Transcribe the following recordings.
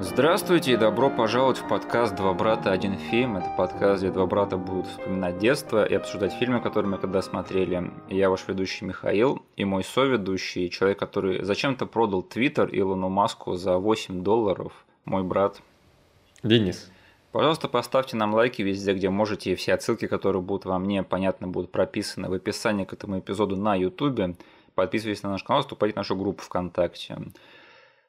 Здравствуйте и добро пожаловать в подкаст «Два брата, один фильм». Это подкаст, где два брата будут вспоминать детство и обсуждать фильмы, которые мы когда смотрели. Я ваш ведущий Михаил и мой соведущий, человек, который зачем-то продал Твиттер Илону Маску за 8 долларов, мой брат. Денис. Пожалуйста, поставьте нам лайки везде, где можете, и все отсылки, которые будут вам непонятно, будут прописаны в описании к этому эпизоду на YouTube. Подписывайтесь на наш канал, вступайте в нашу группу ВКонтакте.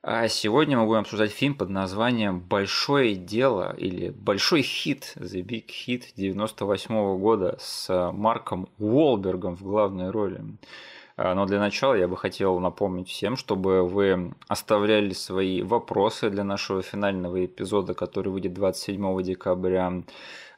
А сегодня мы будем обсуждать фильм под названием «Большое дело» или «Большой хит» The Big Hit 98 года с Марком Уолбергом в главной роли. А, но для начала я бы хотел напомнить всем, чтобы вы оставляли свои вопросы для нашего финального эпизода, который выйдет 27 декабря.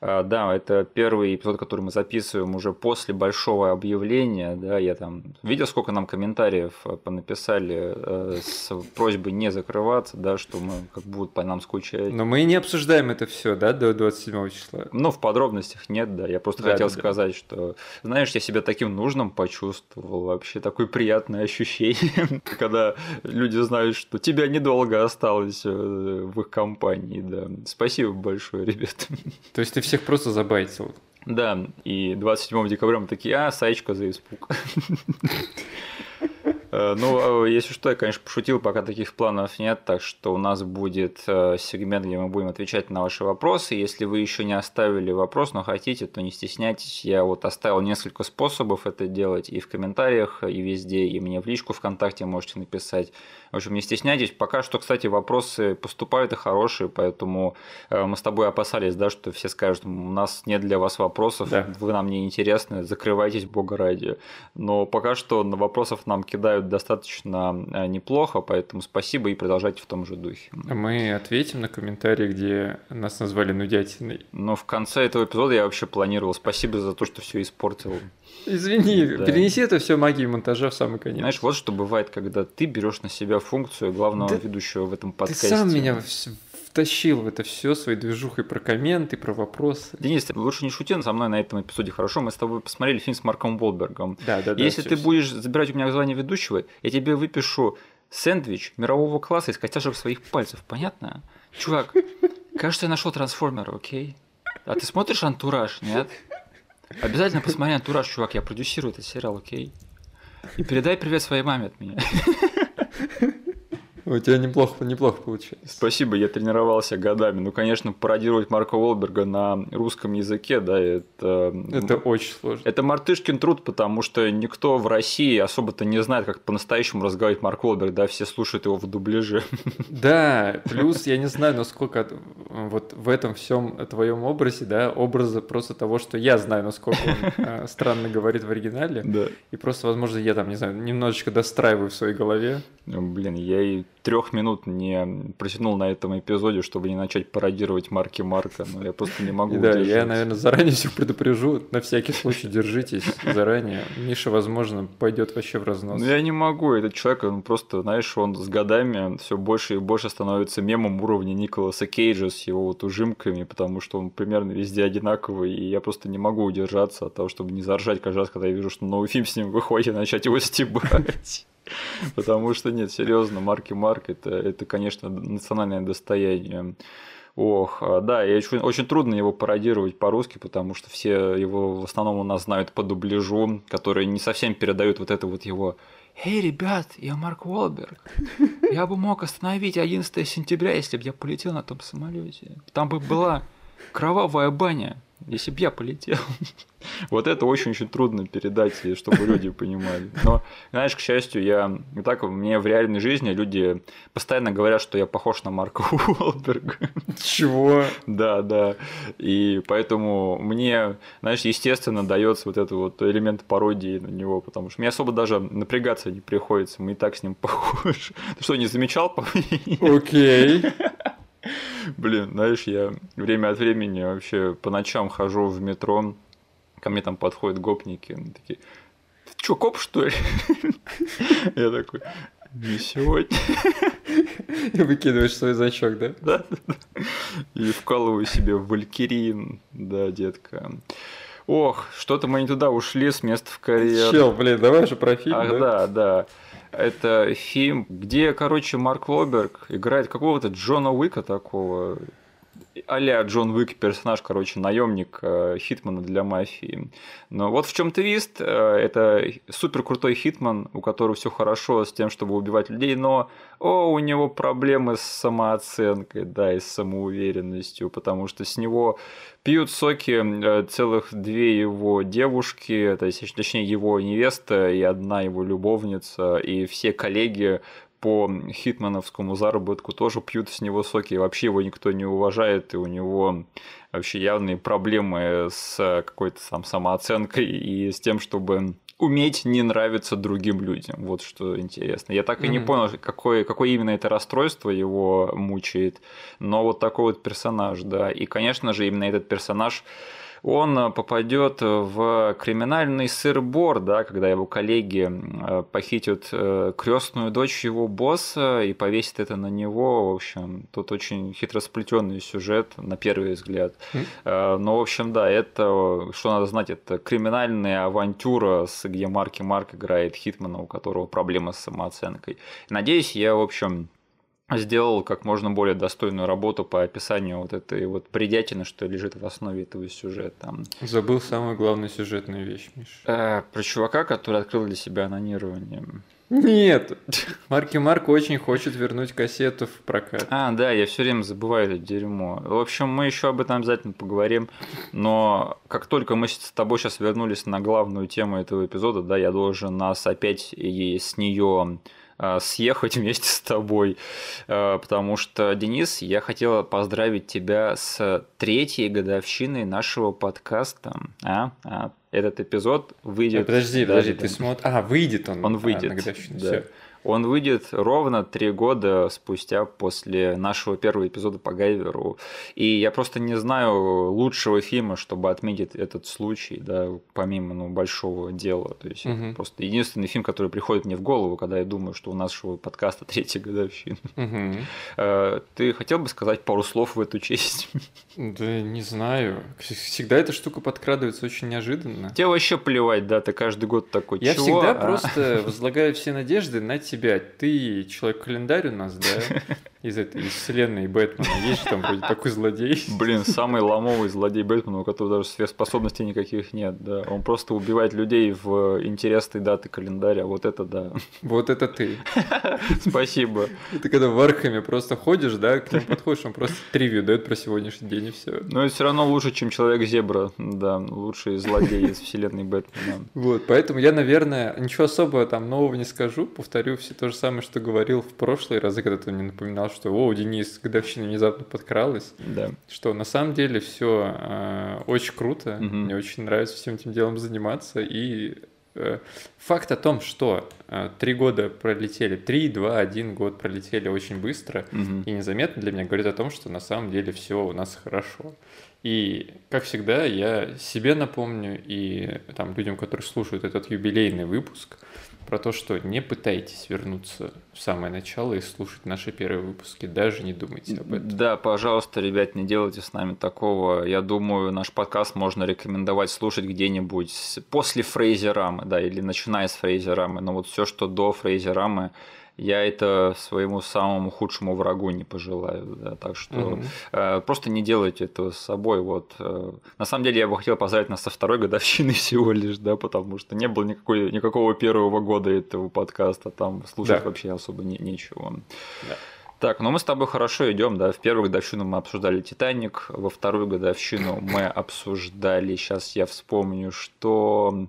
А, да, это первый эпизод, который мы записываем уже после большого объявления. Да, я там видел, сколько нам комментариев э, понаписали э, с просьбой не закрываться, да, что мы как будут по нам скучать. Но мы не обсуждаем это все, да, до 27 числа. Ну, в подробностях нет, да. Я просто да, хотел да, сказать, да. что, знаешь, я себя таким нужным почувствовал. Вообще такое приятное ощущение, когда люди знают, что тебя недолго осталось э, в их компании, да. Спасибо большое, ребята. То есть ты всех просто забайтил. Да, и 27 декабря мы такие, а, Саечка за испуг. Э, ну, э, если что, я, конечно, пошутил, пока таких планов нет, так что у нас будет э, сегмент, где мы будем отвечать на ваши вопросы. Если вы еще не оставили вопрос, но хотите, то не стесняйтесь. Я вот оставил несколько способов это делать и в комментариях, и везде, и мне в личку ВКонтакте можете написать. В общем, не стесняйтесь. Пока что, кстати, вопросы поступают и хорошие, поэтому мы с тобой опасались, да, что все скажут, у нас нет для вас вопросов, да. вы нам не интересны, закрывайтесь, бога ради. Но пока что на вопросов нам кидают достаточно э, неплохо, поэтому спасибо и продолжайте в том же духе. Мы ответим на комментарии, где нас назвали нудятиной. Но в конце этого эпизода я вообще планировал. Спасибо за то, что все испортил. Извини, да. перенеси это все магии монтажа в самый конец. Знаешь, вот что бывает, когда ты берешь на себя функцию главного да ведущего в этом подкасте. Ты сам меня втащил в это все своей движухой про комменты, про вопросы. Денис, ты лучше не шути со мной на этом эпизоде, хорошо? Мы с тобой посмотрели фильм с Марком Волбергом. Да, да, да. Если ты будешь забирать у меня звание ведущего, я тебе выпишу сэндвич мирового класса из костяшек своих пальцев, понятно? Чувак, кажется, я нашел трансформера, окей? А ты смотришь антураж, нет? Обязательно посмотри антураж, чувак, я продюсирую этот сериал, окей? И передай привет своей маме от меня. У тебя неплохо, неплохо получается. Спасибо, я тренировался годами. Ну, конечно, пародировать Марка Уолберга на русском языке, да, это... Это очень сложно. Это мартышкин труд, потому что никто в России особо-то не знает, как по-настоящему разговаривать Марк Уолберг, да, все слушают его в дубляже. Да, плюс я не знаю, насколько вот в этом всем твоем образе, да, образа просто того, что я знаю, насколько он э, странно говорит в оригинале. Да. И просто, возможно, я там, не знаю, немножечко достраиваю в своей голове. Ну, блин, я и трех минут не протянул на этом эпизоде, чтобы не начать пародировать марки Марка, но я просто не могу Да, я, наверное, заранее все предупрежу, на всякий случай держитесь заранее. Миша, возможно, пойдет вообще в разнос. Ну, я не могу, этот человек, он просто, знаешь, он с годами все больше и больше становится мемом уровня Николаса Кейджа с его вот ужимками, потому что он примерно везде одинаковый, и я просто не могу удержаться от того, чтобы не заржать каждый раз, когда я вижу, что новый фильм с ним выходит, и начать его стебать. Потому что нет, серьезно, марки Марк это, это, конечно, национальное достояние. Ох, а, да, и очень, очень трудно его пародировать по-русски, потому что все его в основном у нас знают по дубляжу, которые не совсем передают вот это вот его «Эй, ребят, я Марк Уолберг. Я бы мог остановить 11 сентября, если бы я полетел на том самолете. Там бы была кровавая баня если бы я полетел. вот это очень-очень трудно передать, чтобы люди понимали. Но, знаешь, к счастью, я и так мне в реальной жизни люди постоянно говорят, что я похож на Марка Уолберга. Чего? да, да. И поэтому мне, знаешь, естественно, дается вот этот вот элемент пародии на него, потому что мне особо даже напрягаться не приходится, мы и так с ним похожи. Ты что, не замечал? Окей. Блин, знаешь, я время от времени вообще по ночам хожу в метро, ко мне там подходят гопники, такие, ты чё, коп, что ли? Я такой, не сегодня. И выкидываешь свой значок, да? Да. И вкалываю себе валькирин, да, детка. Ох, что-то мы не туда ушли с места в карьеру. Чел, блин, давай же про фильм, Ах, да? да, да. Это фильм, где, короче, Марк Лоберг играет какого-то Джона Уика такого, а Джон Уик персонаж, короче, наемник э, Хитмана для мафии. Но вот в чем твист. Э, это супер крутой Хитман, у которого все хорошо с тем, чтобы убивать людей, но о, у него проблемы с самооценкой, да, и с самоуверенностью, потому что с него пьют соки э, целых две его девушки, то есть, точнее, его невеста и одна его любовница, и все коллеги по хитмановскому заработку тоже пьют с него соки, и вообще его никто не уважает, и у него вообще явные проблемы с какой-то сам самооценкой и с тем, чтобы уметь не нравиться другим людям. Вот что интересно. Я так и mm-hmm. не понял, какое, какое именно это расстройство его мучает, но вот такой вот персонаж, да. И, конечно же, именно этот персонаж он э, попадет в криминальный сыр-бор, да, когда его коллеги э, похитят э, крестную дочь его босса и повесят это на него. В общем, тут очень хитросплетенный сюжет на первый взгляд. Но, в общем, да, это, что надо знать, это криминальная авантюра, где Марки Марк играет Хитмана, у которого проблемы с самооценкой. Надеюсь, я, в общем, сделал как можно более достойную работу по описанию вот этой вот бредятины, что лежит в основе этого сюжета. Забыл самую главную сюжетную вещь, Миш. Э, про чувака, который открыл для себя анонирование. Нет, Марки Марк очень хочет вернуть кассету в прокат. А, да, я все время забываю это дерьмо. В общем, мы еще об этом обязательно поговорим. Но как только мы с тобой сейчас вернулись на главную тему этого эпизода, да, я должен нас опять и с нее съехать вместе с тобой, э, потому что, Денис, я хотела поздравить тебя с третьей годовщиной нашего подкаста. А? А? Этот эпизод выйдет... А, подожди, подожди, ты смотришь... А, выйдет он. Он выйдет, а, да. Всё. Он выйдет ровно три года спустя после нашего первого эпизода по Гайверу. И я просто не знаю лучшего фильма, чтобы отметить этот случай, да, помимо ну, большого дела. То есть угу. просто единственный фильм, который приходит мне в голову, когда я думаю, что у нашего подкаста третья годовщина. Угу. Ты хотел бы сказать пару слов в эту честь? Да не знаю. Всегда эта штука подкрадывается очень неожиданно. Тебе вообще плевать, да, ты каждый год такой. Я Чего? всегда а? просто возлагаю все надежды на тебя. Ты человек-календарь у нас, да? из этой из вселенной Бэтмена. Есть же там вроде такой злодей. Блин, самый ломовый злодей Бэтмена, у которого даже сверхспособностей никаких нет, да. Он просто убивает людей в интересные даты календаря, вот это да. Вот это ты. Спасибо. Ты когда в Архаме просто ходишь, да, к нему подходишь, он просто тривию дает про сегодняшний день и все. Но это все равно лучше, чем Человек-зебра, да, лучший злодей из вселенной Бэтмена. Вот, поэтому я, наверное, ничего особого там нового не скажу, повторю все то же самое, что говорил в прошлые разы, когда ты мне напоминал, что, о, Денис, годовщина внезапно подкралась. Да. Что на самом деле все э, очень круто. Угу. Мне очень нравится всем этим делом заниматься. И э, факт о том, что э, три года пролетели, три, два, один год пролетели очень быстро угу. и незаметно для меня говорит о том, что на самом деле все у нас хорошо. И, как всегда, я себе напомню и там людям, которые слушают этот юбилейный выпуск, про то, что не пытайтесь вернуться в самое начало и слушать наши первые выпуски, даже не думайте об этом. Да, пожалуйста, ребят, не делайте с нами такого. Я думаю, наш подкаст можно рекомендовать слушать где-нибудь после Фрейзерамы, да, или начиная с Фрейзерамы, но вот все, что до Фрейзерамы, я это своему самому худшему врагу не пожелаю. Да, так что угу. э, просто не делайте этого с собой. Вот. Э, на самом деле я бы хотел поздравить нас со второй годовщины всего лишь, да, потому что не было никакой, никакого первого года этого подкаста, там слушать да. вообще особо не, нечего. Да. Так, ну мы с тобой хорошо идем, да. В первую годовщину мы обсуждали Титаник, во вторую годовщину мы обсуждали, сейчас я вспомню, что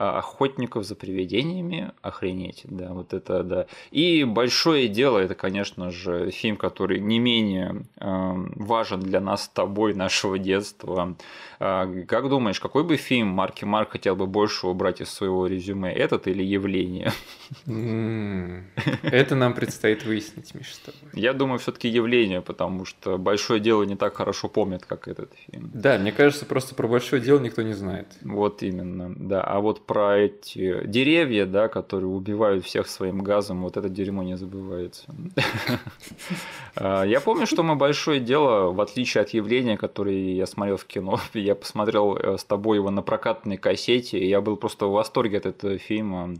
охотников за привидениями, охренеть, да, вот это, да. И большое дело, это, конечно же, фильм, который не менее э, важен для нас с тобой, нашего детства. Э, как думаешь, какой бы фильм Марки Марк хотел бы больше убрать из своего резюме, этот или «Явление»? Это нам предстоит выяснить, Миша, с тобой. Я думаю, все таки «Явление», потому что «Большое дело» не так хорошо помнит, как этот фильм. Да, мне кажется, просто про «Большое дело» никто не знает. Вот именно, да. А вот про эти деревья, да, которые убивают всех своим газом, вот это дерьмо не забывается. А, я помню, что мы большое дело, в отличие от явления, которое я смотрел в кино, я посмотрел э, с тобой его на прокатной кассете, и я был просто в восторге от этого фильма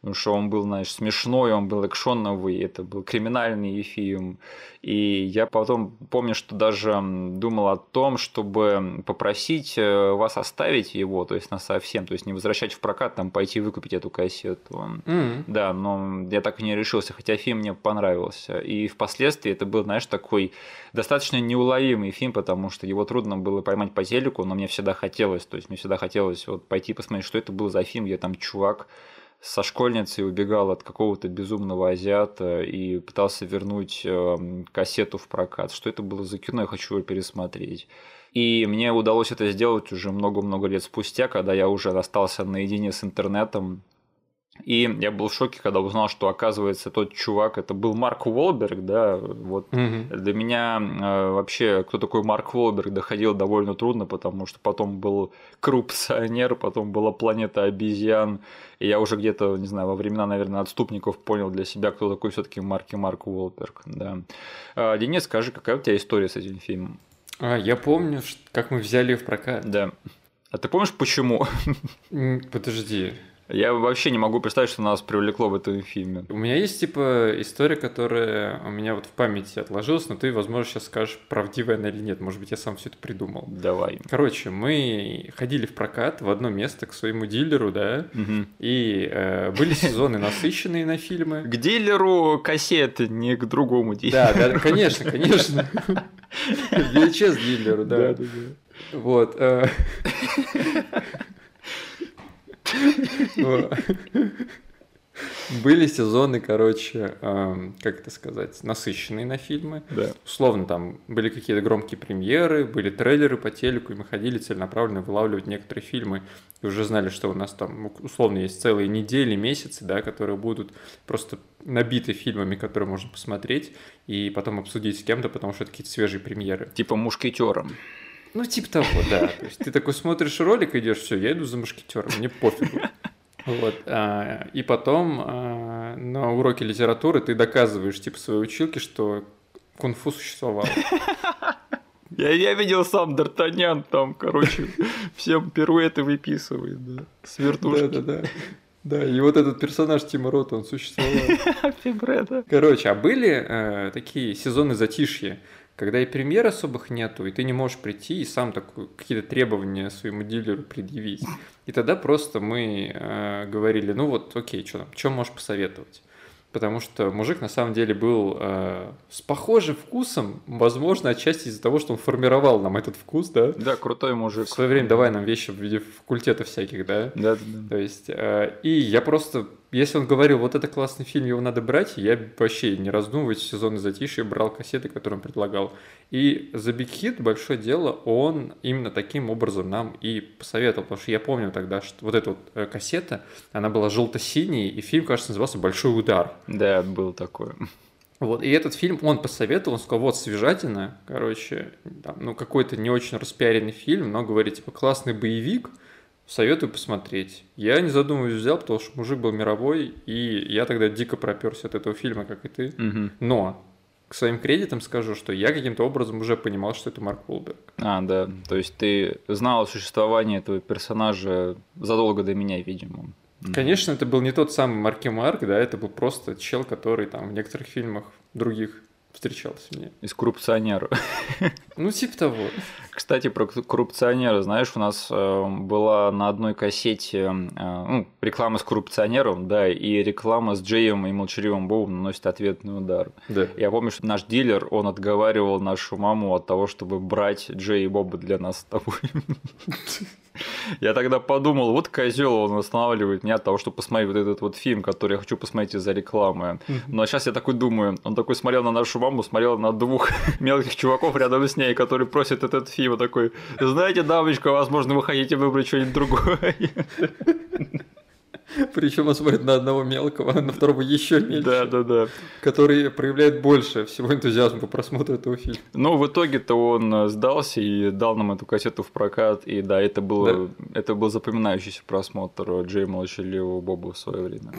потому что он был, знаешь, смешной, он был экшоновый, это был криминальный фильм. И я потом помню, что даже думал о том, чтобы попросить э, вас оставить его, то есть на совсем, то есть не возвращать в прокат, там пойти выкупить эту кассету. Mm-hmm. Да, но я так и не решился, хотя фильм мне понравился. И впоследствии это был, знаешь, такой достаточно неуловимый фильм, потому что его трудно было поймать по телеку, но мне всегда хотелось, то есть мне всегда хотелось вот пойти посмотреть, что это был за фильм, где там чувак со школьницей убегал от какого-то безумного азиата и пытался вернуть эм, кассету в прокат. Что это было за кино, я хочу его пересмотреть. И мне удалось это сделать уже много-много лет спустя, когда я уже остался наедине с интернетом, и я был в шоке, когда узнал, что оказывается тот чувак, это был Марк Уолберг, да, вот угу. для меня э, вообще, кто такой Марк Уолберг, доходил довольно трудно, потому что потом был коррупционер, потом была планета обезьян, и я уже где-то, не знаю, во времена, наверное, отступников понял для себя, кто такой все таки Марк и Марк Уолберг, да. Э, Денис, скажи, какая у тебя история с этим фильмом? А, я помню, как мы взяли в прокат. Да. А ты помнишь, почему? Подожди. Я вообще не могу представить, что нас привлекло в этом фильме. У меня есть, типа, история, которая у меня вот в памяти отложилась, но ты, возможно, сейчас скажешь, правдивая она или нет. Может быть, я сам все это придумал. Давай. Короче, мы ходили в прокат в одно место к своему дилеру, да, угу. и э, были сезоны насыщенные на фильмы. К дилеру кассеты, не к другому дилеру. Да, да, конечно, конечно. VHS дилеру, да. Вот. Были сезоны, короче, как это сказать, насыщенные на фильмы. Да. Условно, там были какие-то громкие премьеры, были трейлеры по телеку, и мы ходили целенаправленно вылавливать некоторые фильмы. И уже знали, что у нас там, условно, есть целые недели, месяцы, да, которые будут просто набиты фильмами, которые можно посмотреть, и потом обсудить с кем-то, потому что это какие-то свежие премьеры. Типа мушкетером. Ну, типа того, да. То есть ты такой смотришь ролик, идешь, все, я иду за мушкетером, мне пофигу. Вот. А, и потом а, на уроке литературы ты доказываешь типа своей училке, что кунг-фу существовал. Я, я видел сам Д'Артаньян там, короче, всем пируэты выписывает, да, с вертушки. Да, да, и вот этот персонаж Тима Рота, он существовал. Короче, а были э, такие сезоны затишья, когда и премьер особых нету, и ты не можешь прийти и сам такой какие-то требования своему дилеру предъявить. И тогда просто мы э, говорили, ну вот, окей, что там, что можешь посоветовать? потому что мужик на самом деле был э, с похожим вкусом, возможно, отчасти из-за того, что он формировал нам этот вкус, да? Да, крутой мужик. В свое время давай нам вещи в виде факультета всяких, да? Да, да. да. То есть, э, и я просто если он говорил, вот это классный фильм, его надо брать, я вообще не раздумывая сезоны затишья брал кассеты, которые он предлагал. И The Big Hit, большое дело, он именно таким образом нам и посоветовал, потому что я помню тогда, что вот эта вот э, кассета, она была желто-синей, и фильм, кажется, назывался «Большой удар». Да, был такой. Вот, и этот фильм он посоветовал, он сказал, вот, свежатина, короче, там, ну, какой-то не очень распиаренный фильм, но, говорит, типа, классный боевик, Советую посмотреть. Я не задумываюсь взял, потому что мужик был мировой, и я тогда дико проперся от этого фильма, как и ты. Угу. Но к своим кредитам скажу, что я каким-то образом уже понимал, что это Марк Уолберг. А, да. То есть ты знал о существовании этого персонажа задолго до меня, видимо. Конечно, это был не тот самый Марки Марк, да, это был просто чел, который там в некоторых фильмах других встречался мне. Из коррупционера. Ну, типа того. Кстати, про коррупционера. Знаешь, у нас э, была на одной кассете э, ну, реклама с коррупционером, да, и реклама с Джеем и молчаливым Бобом наносит ответный удар. Да. Я помню, что наш дилер, он отговаривал нашу маму от того, чтобы брать Джей и Боба для нас с тобой. Я тогда подумал, вот козел, он восстанавливает меня от того, чтобы посмотреть вот этот вот фильм, который я хочу посмотреть из-за рекламы. Но сейчас я такой думаю, он такой смотрел на нашу маму, смотрел на двух мелких чуваков рядом с ней, которые просят этот фильм, такой, знаете, дамочка, возможно, вы хотите выбрать что-нибудь другое. Причем он смотрит на одного мелкого, а на второго еще меньше. Да, да, да. Который проявляет больше всего энтузиазма по просмотру этого фильма. Но в итоге-то он э, сдался и дал нам эту кассету в прокат. И да, это, было, да. это был запоминающийся просмотр Джей Молчаливого Боба в свое время.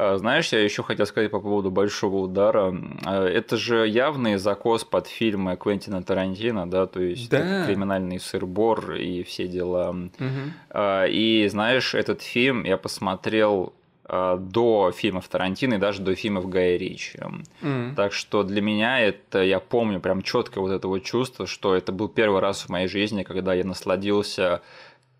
А, знаешь, я еще хотел сказать по поводу большого удара. А, это же явный закос под фильмы Квентина Тарантино, да, то есть да. криминальный сырбор и все дела. Угу. И знаешь, этот фильм я посмотрел до фильмов Тарантино и даже до фильмов Гая Ричи. Mm. Так что для меня это, я помню прям четко вот это вот чувство, что это был первый раз в моей жизни, когда я насладился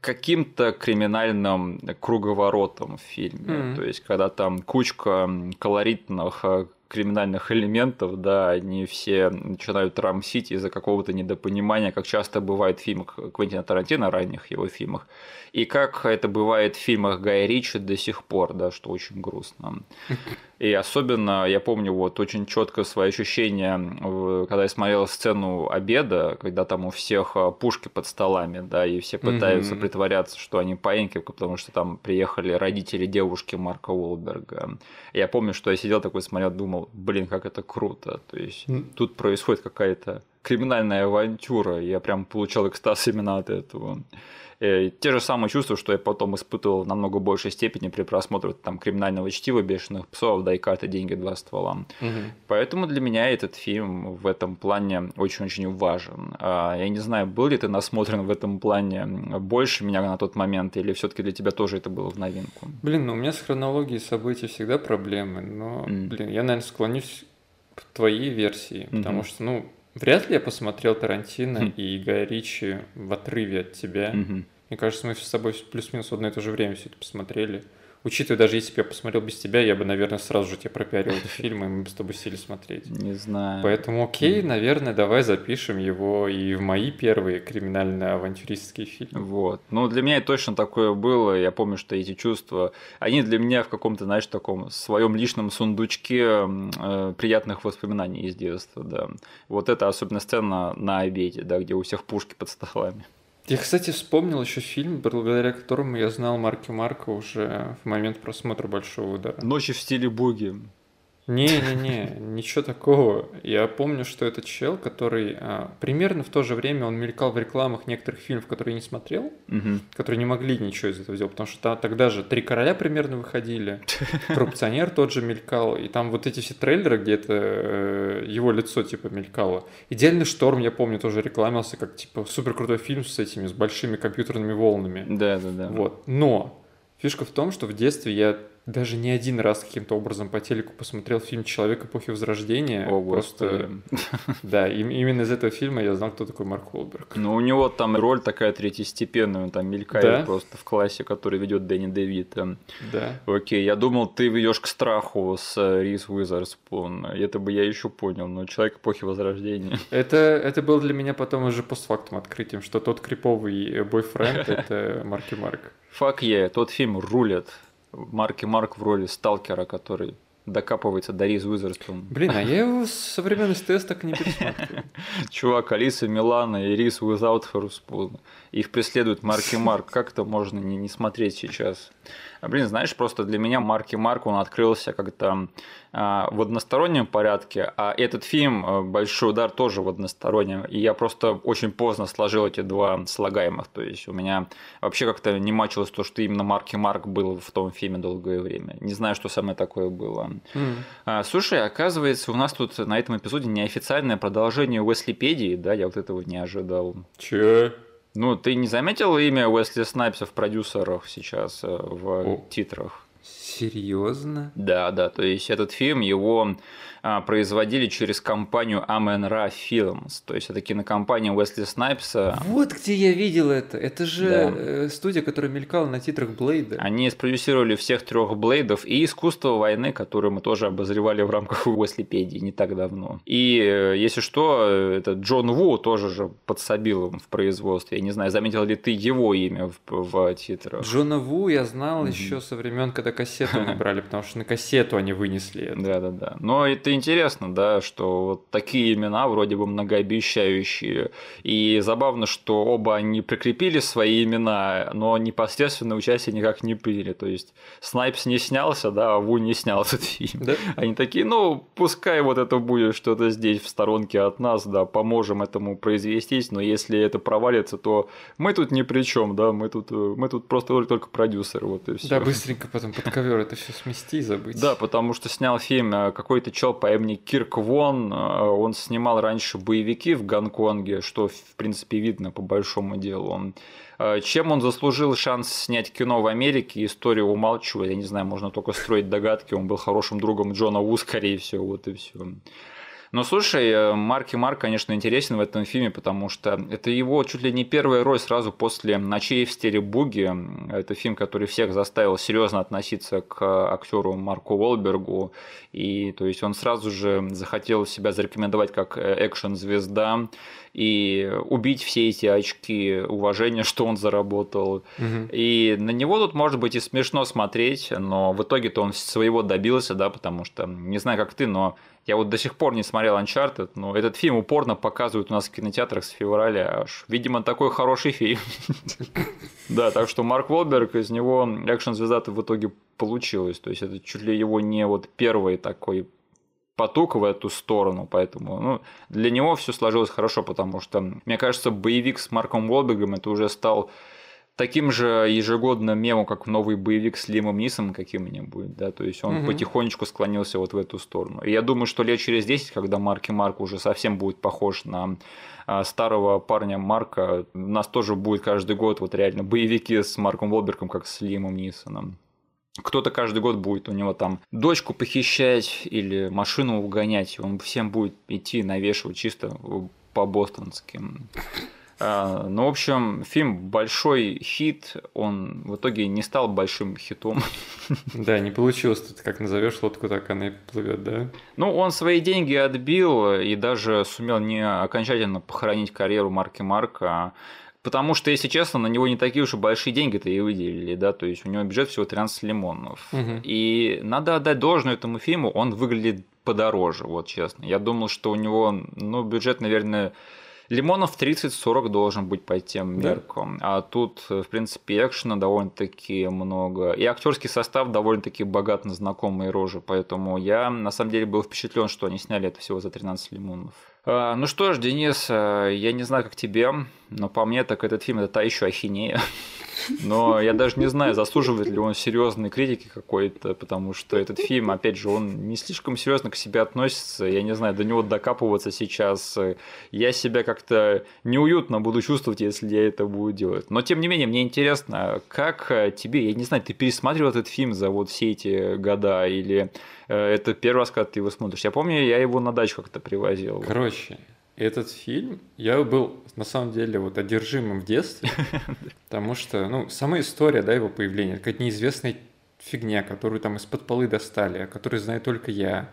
каким-то криминальным круговоротом в фильме. Mm-hmm. То есть, когда там кучка колоритных э, криминальных элементов, да, они все начинают рамсить из-за какого-то недопонимания, как часто бывает в фильмах Квентина Тарантино, ранних его фильмах, и как это бывает в фильмах Гая Ричи до сих пор, да, что очень грустно. И особенно я помню вот очень четко свои ощущения, когда я смотрел сцену обеда, когда там у всех а, пушки под столами, да, и все пытаются mm-hmm. притворяться, что они паиньки, потому что там приехали родители девушки Марка Уолберга. Я помню, что я сидел такой, смотрел, думал, блин, как это круто. То есть mm-hmm. тут происходит какая-то криминальная авантюра. Я прям получал экстаз именно от этого. Э, те же самые чувства, что я потом испытывал в намного большей степени при просмотре там криминального чтива, бешеных псов, дайката, деньги, два ствола. Угу. Поэтому для меня этот фильм в этом плане очень-очень важен. А, я не знаю, был ли ты насмотрен в этом плане больше меня на тот момент, или все-таки для тебя тоже это было в новинку? Блин, ну у меня с хронологией событий всегда проблемы, но, mm. блин, я, наверное, склонюсь к твоей версии, потому mm-hmm. что, ну, Вряд ли я посмотрел Тарантино хм. и Гая Ричи в отрыве от тебя. Угу. Мне кажется, мы с тобой плюс-минус в одно и то же время все это посмотрели. Учитывая, даже если бы я посмотрел без тебя, я бы, наверное, сразу же тебе пропиарил этот фильм, и мы бы с тобой сели смотреть. Не знаю. Поэтому окей, наверное, давай запишем его и в мои первые криминально-авантюристские фильмы. Вот. Ну, для меня точно такое было. Я помню, что эти чувства, они для меня в каком-то, знаешь, таком своем личном сундучке э, приятных воспоминаний из детства, да. Вот это особенно сцена на обеде, да, где у всех пушки под столами. Я, кстати, вспомнил еще фильм, благодаря которому я знал Марки Марка уже в момент просмотра «Большого удара». «Ночи в стиле буги». Не-не-не, ничего такого. Я помню, что этот чел, который а, примерно в то же время он мелькал в рекламах некоторых фильмов, которые я не смотрел, угу. которые не могли ничего из этого сделать, потому что тогда же «Три короля» примерно выходили, «Коррупционер» тот же мелькал, и там вот эти все трейлеры, где это э, его лицо типа мелькало. «Идеальный шторм», я помню, тоже рекламился как типа супер крутой фильм с этими, с большими компьютерными волнами. Да-да-да. Вот. Но фишка в том, что в детстве я даже не один раз каким-то образом по телеку посмотрел фильм «Человек эпохи Возрождения». О, Просто, да, именно из этого фильма я знал, кто такой Марк Уолберг. Ну, у него там роль такая третьестепенная, он там мелькает да? просто в классе, который ведет Дэнни Дэвид. Да. Окей, я думал, ты ведешь к страху с э, Рис Уизерспун. Это бы я еще понял, но «Человек эпохи Возрождения». Это, это было для меня потом уже постфактум открытием, что тот криповый бойфренд – это Марки Марк. Фак е, тот фильм рулит. Марки Марк в роли сталкера, который докапывается до Риз Уизерспун. Блин, а я его со времен СТС так и не пересматривал. Чувак, Алиса Милана и Риз Уизаут Ферспун. Их преследует Марки Марк. Как это можно не, не смотреть сейчас? А, блин, знаешь, просто для меня Марки Марк, он открылся как-то в одностороннем порядке, а этот фильм а, «Большой удар» тоже в одностороннем. И я просто очень поздно сложил эти два слагаемых. То есть у меня вообще как-то не мачилось то, что именно Марки Марк был в том фильме долгое время. Не знаю, что самое такое было. Mm. А, слушай, оказывается, у нас тут на этом эпизоде неофициальное продолжение Уэслипедии, да, я вот этого не ожидал. Че? Ну, ты не заметил имя Уэсли Снайпса в продюсерах сейчас э, в О. титрах? Серьезно? Да, да, то есть этот фильм, его а, производили через компанию Amen-Ra Films, то есть это кинокомпания Уэсли Снайпса. Вот где я видел это, это же да. Э, студия, которая мелькала на титрах Блейда. Они спродюсировали всех трех Блейдов и искусство войны, которое мы тоже обозревали в рамках Уэслипедии не так давно. И э, если что, это Джон Ву тоже же подсобил им в производстве. Я не знаю, заметил ли ты его имя в, в титрах? Джона Ву я знал mm-hmm. еще со времен, когда кассету они брали, потому что на кассету они вынесли Да-да-да. Но это интересно, да, что вот такие имена вроде бы многообещающие. И забавно, что оба они прикрепили свои имена, но непосредственно участие никак не приняли. То есть Снайпс не снялся, да, а Ву не снял этот фильм. Да? Они такие, ну, пускай вот это будет что-то здесь в сторонке от нас, да, поможем этому произвестись, но если это провалится, то мы тут ни при чем, да, мы тут, мы тут просто только продюсеры, вот и все. Да, быстренько потом под ковер это все смести и забыть. Да, потому что снял фильм э, какой-то чел по имени Кирк Вон, э, он снимал раньше боевики в Гонконге, что в принципе видно по большому делу. Он э, чем он заслужил шанс снять кино в Америке, историю умалчиваю, я не знаю, можно только строить догадки, он был хорошим другом Джона Ву, скорее всего, вот и все. Но слушай, э, Марки Марк, конечно, интересен в этом фильме, потому что это его чуть ли не первая роль сразу после «Ночей в стиле буги». Это фильм, который всех заставил серьезно относиться к актеру Марку Уолбергу. И то есть он сразу же захотел себя зарекомендовать как экшен-звезда и убить все эти очки уважения, что он заработал. Угу. И на него тут может быть и смешно смотреть, но в итоге-то он своего добился, да, потому что, не знаю, как ты, но я вот до сих пор не смотрел Uncharted, но этот фильм упорно показывают у нас в кинотеатрах с февраля аж. Видимо, такой хороший фильм. Да, так что Марк Волберг, из него экшн-звезда в итоге получилось. То есть это чуть ли его не вот первый такой поток в эту сторону, поэтому ну, для него все сложилось хорошо, потому что, мне кажется, боевик с Марком Волбергом это уже стал таким же ежегодно мемом, как новый боевик с Лимом Нисом каким-нибудь, да, то есть он угу. потихонечку склонился вот в эту сторону. И я думаю, что лет через 10, когда Марки Марк уже совсем будет похож на а, старого парня Марка, у нас тоже будет каждый год вот реально боевики с Марком Волбергом, как с Лимом Нисоном. Кто-то каждый год будет у него там дочку похищать или машину угонять, он всем будет идти навешивать чисто по-бостонски. А, ну, в общем, фильм большой хит, он в итоге не стал большим хитом. Да, не получилось, тут как назовешь лодку, так она и плывет, да? Ну, он свои деньги отбил и даже сумел не окончательно похоронить карьеру Марки Марка, Потому что, если честно, на него не такие уж и большие деньги-то и выделили, да, то есть у него бюджет всего 13 лимонов. Угу. И надо отдать должное этому фильму, он выглядит подороже, вот честно. Я думал, что у него, ну, бюджет, наверное, Лимонов 30-40 должен быть по тем меркам. Да. А тут, в принципе, экшена довольно-таки много. И актерский состав довольно-таки богат на знакомые рожи. Поэтому я, на самом деле, был впечатлен, что они сняли это всего за 13 лимонов. А, ну что ж, Денис, а, я не знаю, как тебе, но по мне так этот фильм это та еще ахинея. Но я даже не знаю, заслуживает ли он серьезной критики какой-то, потому что этот фильм, опять же, он не слишком серьезно к себе относится. Я не знаю, до него докапываться сейчас. Я себя как-то неуютно буду чувствовать, если я это буду делать. Но тем не менее, мне интересно, как тебе, я не знаю, ты пересматривал этот фильм за вот все эти года или э, это первый раз, когда ты его смотришь? Я помню, я его на дачу как-то привозил. Короче, этот фильм, я был на самом деле вот одержимым в детстве, потому что, ну, сама история, да, его появления, какая-то неизвестная фигня, которую там из-под полы достали, о которой знаю только я.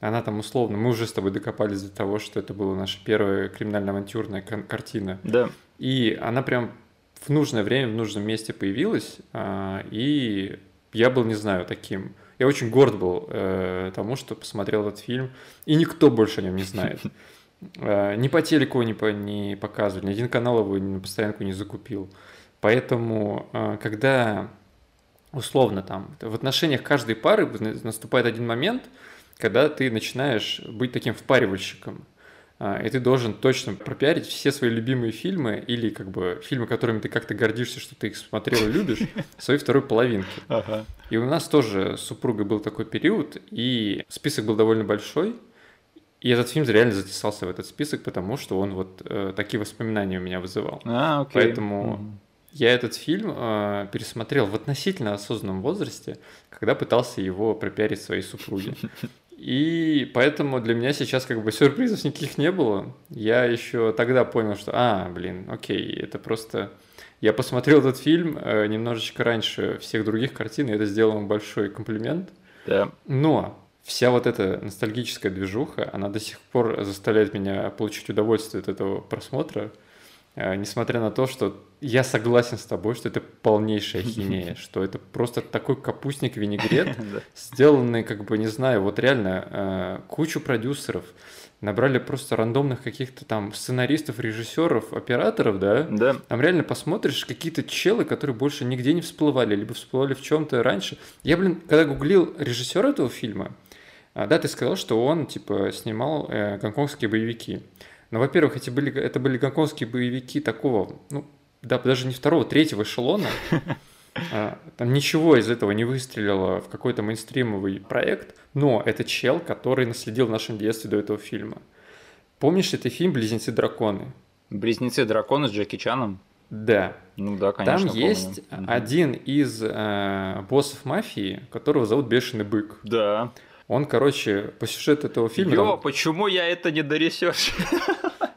Она там условно, мы уже с тобой докопались до того, что это была наша первая криминально-авантюрная картина. Да. И она прям в нужное время, в нужном месте появилась, а, и я был, не знаю, таким... Я очень горд был э, тому, что посмотрел этот фильм, и никто больше о нем не знает. Э, ни по телеку не, по, не показывали, ни один канал его на постоянку не закупил. Поэтому, э, когда условно там в отношениях каждой пары наступает один момент, когда ты начинаешь быть таким впаривальщиком, э, и ты должен точно пропиарить все свои любимые фильмы или как бы фильмы, которыми ты как-то гордишься, что ты их смотрел и любишь, своей второй половинки. Ага. И у нас тоже с супругой был такой период, и список был довольно большой, и этот фильм реально затесался в этот список, потому что он вот э, такие воспоминания у меня вызывал. А, окей. Поэтому mm-hmm. я этот фильм э, пересмотрел в относительно осознанном возрасте, когда пытался его пропиарить своей супруге. И поэтому для меня сейчас как бы сюрпризов никаких не было. Я еще тогда понял, что, а, блин, окей, это просто... Я посмотрел этот фильм э, немножечко раньше всех других картин, и это сделал ему большой комплимент. Да. Но вся вот эта ностальгическая движуха, она до сих пор заставляет меня получить удовольствие от этого просмотра. э, несмотря на то, что я согласен с тобой, что это полнейшая химия, что это просто такой капустник винегрет, сделанный, как бы, не знаю, вот реально э, кучу продюсеров, набрали просто рандомных каких-то там сценаристов, режиссеров, операторов, да? Да. Там реально посмотришь какие-то челы, которые больше нигде не всплывали, либо всплывали в чем-то раньше. Я, блин, когда гуглил режиссера этого фильма, да, ты сказал, что он, типа, снимал э, гонконгские боевики. Но, во-первых, эти были, это были гонконгские боевики такого, ну, да, даже не второго, третьего эшелона. А, там ничего из этого не выстрелило в какой-то мейнстримовый проект, но это чел, который наследил в нашем детстве до этого фильма. Помнишь ли ты фильм «Близнецы-драконы»? «Близнецы-драконы» с Джеки Чаном? Да. Ну да, конечно. Там есть помню. один из э, боссов мафии, которого зовут Бешеный Бык. Да. Он, короче, по сюжету этого фильма... Ё, там... почему я это не доресешь?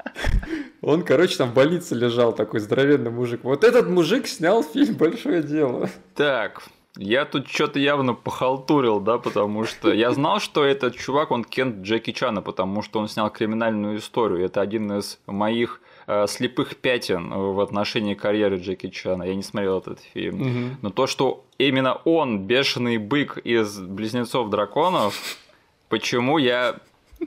Он, короче, там в больнице лежал, такой здоровенный мужик. Вот этот мужик снял фильм «Большое дело». Так, я тут что-то явно похалтурил, да, потому что я знал, что этот чувак, он Кент Джеки Чана, потому что он снял криминальную историю. Это один из моих слепых пятен в отношении карьеры Джеки Чана. Я не смотрел этот фильм. Угу. Но то, что именно он, бешеный бык из «Близнецов драконов», почему я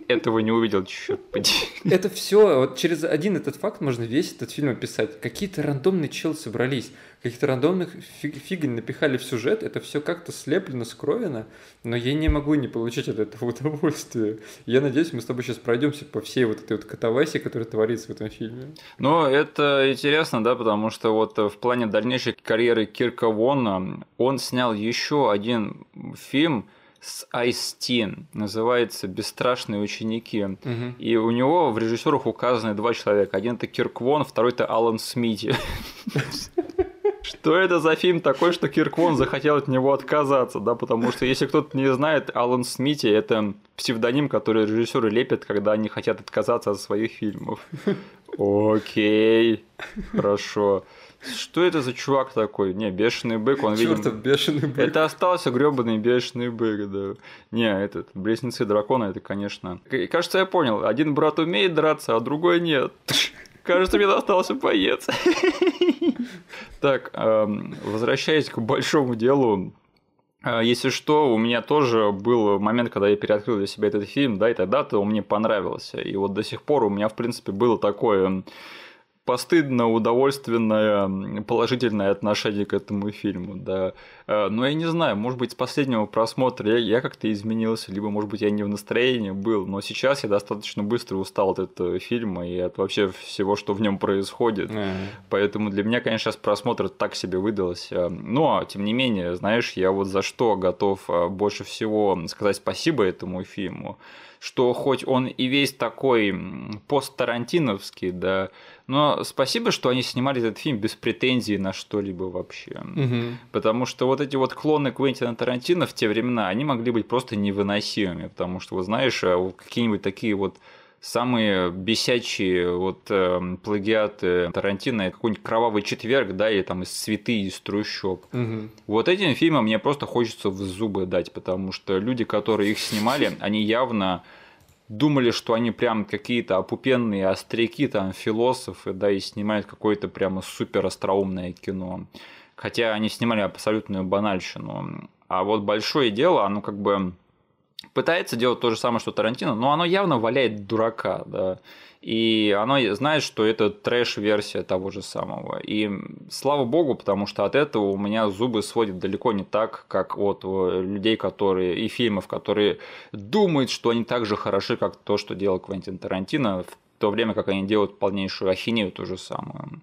этого не увидел, черт подери. Это все, вот через один этот факт можно весь этот фильм описать. Какие-то рандомные челы собрались, каких-то рандомных фиг, фигонь напихали в сюжет, это все как-то слеплено, скроено, но я не могу не получить от этого удовольствия. Я надеюсь, мы с тобой сейчас пройдемся по всей вот этой вот катавасии, которая творится в этом фильме. Ну, это интересно, да, потому что вот в плане дальнейшей карьеры Кирка Вона он снял еще один фильм, с Айстин, называется «Бесстрашные ученики». Угу. И у него в режиссерах указаны два человека. Один это Кирк Вон, второй это Алан Смити. Что это за фильм такой, что Кирк Вон захотел от него отказаться, да, потому что если кто-то не знает, Алан Смити – это псевдоним, который режиссеры лепят, когда они хотят отказаться от своих фильмов. Окей, хорошо. Что это за чувак такой? Не, бешеный бык, он видим... Чёртов бешеный бык. Это остался гребаный бешеный бык, да. Не, этот, близнецы дракона, это, конечно... Кажется, я понял, один брат умеет драться, а другой нет. Кажется, мне достался поец. Так, возвращаясь к большому делу, а, если что, у меня тоже был момент, когда я переоткрыл для себя этот фильм, да, и тогда-то он мне понравился. И вот до сих пор у меня, в принципе, было такое постыдно удовольственное положительное отношение к этому фильму, да. Э, но я не знаю, может быть, с последнего просмотра я, я как-то изменился, либо, может быть, я не в настроении был, но сейчас я достаточно быстро устал от этого фильма и от вообще всего, что в нем происходит. Mm-hmm. Поэтому для меня, конечно, сейчас просмотр так себе выдался. Но, тем не менее, знаешь, я вот за что готов э, больше всего сказать спасибо этому фильму что хоть он и весь такой пост-тарантиновский, да, но спасибо, что они снимали этот фильм без претензий на что-либо вообще. Угу. Потому что вот эти вот клоны Квентина Тарантино в те времена, они могли быть просто невыносимыми, потому что, вот знаешь, а какие-нибудь такие вот самые бесячие вот э, плагиаты Тарантино, какой-нибудь кровавый четверг, да, или там из цветы из трущоб. Угу. Вот этим фильмом мне просто хочется в зубы дать, потому что люди, которые их снимали, они явно думали, что они прям какие-то опупенные остряки, там, философы, да, и снимают какое-то прямо супер остроумное кино. Хотя они снимали абсолютную банальщину. А вот большое дело, оно как бы пытается делать то же самое, что Тарантино, но оно явно валяет дурака, да. И оно знает, что это трэш-версия того же самого. И слава богу, потому что от этого у меня зубы сводят далеко не так, как от э, людей, которые и фильмов, которые думают, что они так же хороши, как то, что делал Квентин Тарантино, в то время как они делают полнейшую ахинею ту же самую.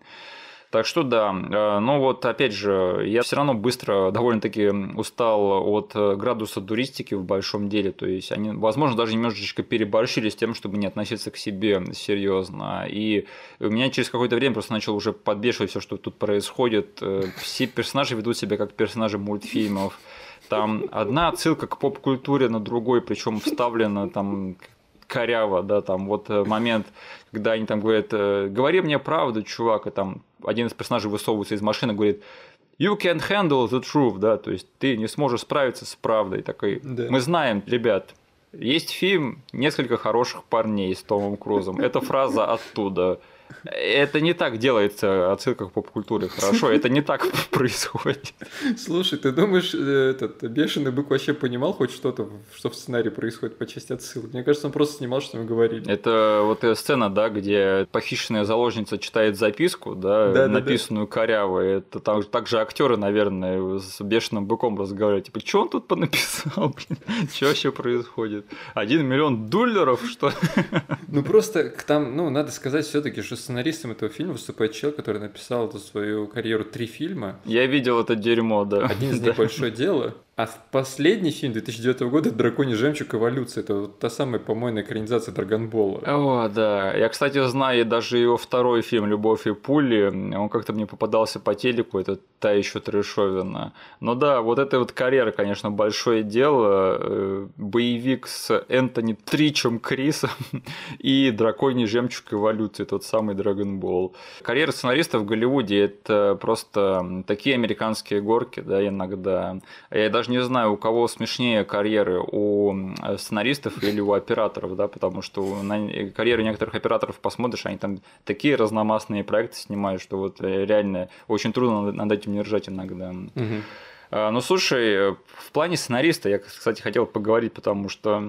Так что да, э, но вот опять же, я все равно быстро довольно-таки устал от э, градуса туристики в большом деле. То есть они, возможно, даже немножечко переборщили с тем, чтобы не относиться к себе серьезно. И у меня через какое-то время просто начал уже подбешивать все, что тут происходит. Э, все персонажи ведут себя как персонажи мультфильмов. Там одна отсылка к поп-культуре на другой, причем вставлена там коряво, да, там вот момент, когда они там говорят, говори мне правду, чувак, и там один из персонажей высовывается из машины говорит, You can't handle the truth, да, то есть ты не сможешь справиться с правдой. Такой, да. мы знаем, ребят, есть фильм «Несколько хороших парней» с Томом Крузом. Это фраза оттуда. Это не так делается отсылка к поп-культуре, хорошо? Это не так происходит. Слушай, ты думаешь, э, этот бешеный бык вообще понимал хоть что-то, что в сценарии происходит по части отсылок? Мне кажется, он просто снимал, что мы говорили. Это вот сцена, да, где похищенная заложница читает записку, да, да написанную да, да. коряво. Это там также актеры, наверное, с бешеным быком разговаривают. Типа, что он тут понаписал, блин? Что вообще происходит? Один миллион долларов, что? Ну просто там, ну, надо сказать все-таки, что сценаристом этого фильма выступает человек, который написал за свою карьеру три фильма. Я видел это дерьмо, да. Один из них «Большое дело», а последний фильм 2009 года «Драконий жемчуг. Эволюция» — это вот та самая помойная экранизация Драгонбола. О, да. Я, кстати, знаю даже его второй фильм «Любовь и пули». Он как-то мне попадался по телеку, это та еще трешовина. Но да, вот эта вот карьера, конечно, большое дело. Э, боевик с Энтони Тричем Крисом и «Драконий жемчуг. Эволюции», тот самый Драгонбол. Карьера сценариста в Голливуде — это просто такие американские горки, да, иногда. Я даже даже не знаю, у кого смешнее карьеры, у сценаристов или у операторов, да, потому что на карьеры некоторых операторов посмотришь, они там такие разномастные проекты снимают, что вот э, реально очень трудно над этим не ржать иногда. Угу. Ну, слушай, в плане сценариста я, кстати, хотел поговорить, потому что,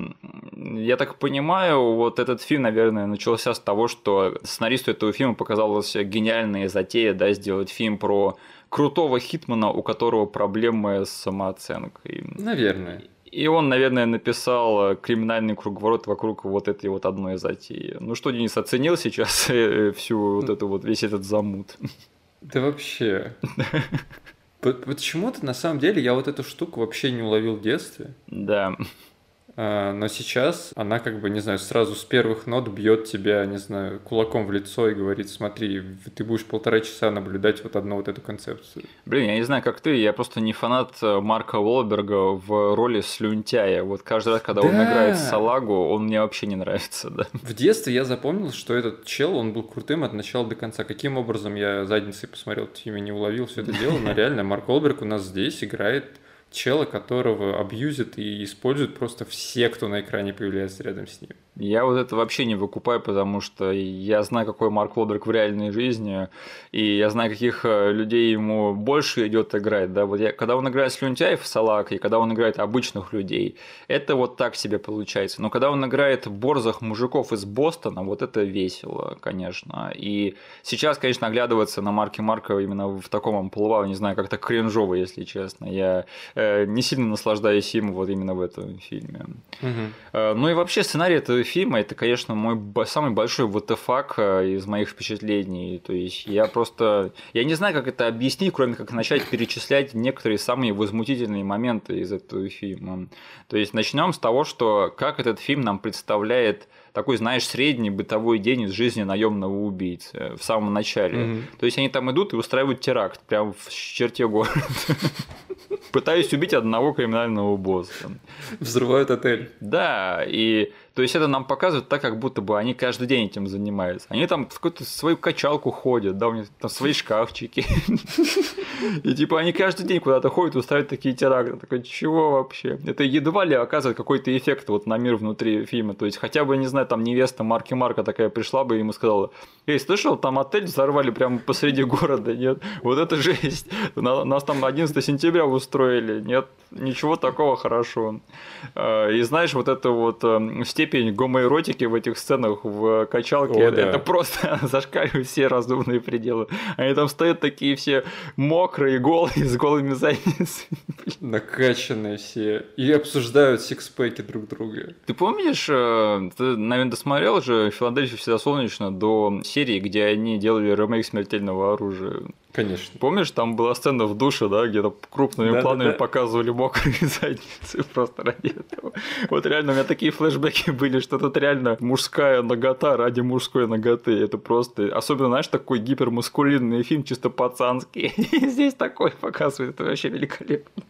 я так понимаю, вот этот фильм, наверное, начался с того, что сценаристу этого фильма показалась гениальная затея, да, сделать фильм про крутого хитмана, у которого проблемы с самооценкой. Наверное. И он, наверное, написал э, криминальный круговорот вокруг вот этой вот одной затеи. Ну что, Денис, оценил сейчас э, всю вот эту вот, весь этот замут? Да вообще. Почему-то, на самом деле, я вот эту штуку вообще не уловил в детстве. Да. А, но сейчас она как бы, не знаю, сразу с первых нот бьет тебя, не знаю, кулаком в лицо и говорит, смотри, ты будешь полтора часа наблюдать вот одну вот эту концепцию. Блин, я не знаю, как ты, я просто не фанат э, Марка Уолберга в роли слюнтяя. Вот каждый раз, когда да. он играет Салагу, он мне вообще не нравится, да. В детстве я запомнил, что этот чел, он был крутым от начала до конца. Каким образом я задницей посмотрел фильме, не уловил все это дело, но реально Марк Уолберг у нас здесь играет чела, которого абьюзят и используют просто все, кто на экране появляется рядом с ним. Я вот это вообще не выкупаю, потому что я знаю, какой Марк Лоберг в реальной жизни, и я знаю, каких э, людей ему больше идет играть. Да? Вот я, когда он играет слюнтяев в Салак, и когда он играет обычных людей, это вот так себе получается. Но когда он играет борзых мужиков из Бостона, вот это весело, конечно. И сейчас, конечно, оглядываться на Марки Марка именно в таком амплуа, не знаю, как-то кринжово, если честно. Я э, не сильно наслаждаюсь им вот именно в этом фильме. Угу. Э, ну и вообще сценарий этого фильма это, конечно, мой самый большой WTF э, из моих впечатлений. То есть я просто... Я не знаю, как это объяснить, кроме как начать перечислять некоторые самые возмутительные моменты из этого фильма. То есть начнем с того, что как этот фильм нам представляет такой, знаешь, средний бытовой день из жизни наемного убийцы в самом начале. Mm-hmm. То есть они там идут и устраивают теракт прямо в черте города. Пытаюсь убить одного криминального босса. Взрывают отель. Да, и то есть это нам показывает так, как будто бы они каждый день этим занимаются. Они там в какую-то свою качалку ходят, да, у них там свои шкафчики. И типа они каждый день куда-то ходят, устраивают такие теракты. Такой, чего вообще? Это едва ли оказывает какой-то эффект вот на мир внутри фильма. То есть хотя бы, не знаю, там невеста Марки Марка такая пришла бы и ему сказала, эй, слышал, там отель взорвали прямо посреди города, нет? Вот это жесть. Нас там 11 сентября устроили, нет? Ничего такого хорошо. А, и знаешь, вот это вот эм, степень степень гомоэротики в этих сценах в качалке, О, это, да. это просто зашкаливает все разумные пределы. Они там стоят такие все мокрые, голые, с голыми задницами. Накачанные все. И обсуждают сикспеки друг друга. Ты помнишь, э, ты, наверное, досмотрел же «Филадельфия всегда солнечно» до серии, где они делали ремейк «Смертельного оружия». Конечно. Помнишь, там была сцена в душе, да, где-то крупными да, планами да, да. показывали мокрые задницы просто ради этого. Вот реально у меня такие флешбеки были, что тут реально мужская нагота ради мужской ноготы. Это просто, особенно, знаешь, такой гипермускулинный фильм, чисто пацанский. Здесь такой показывает, это вообще великолепно.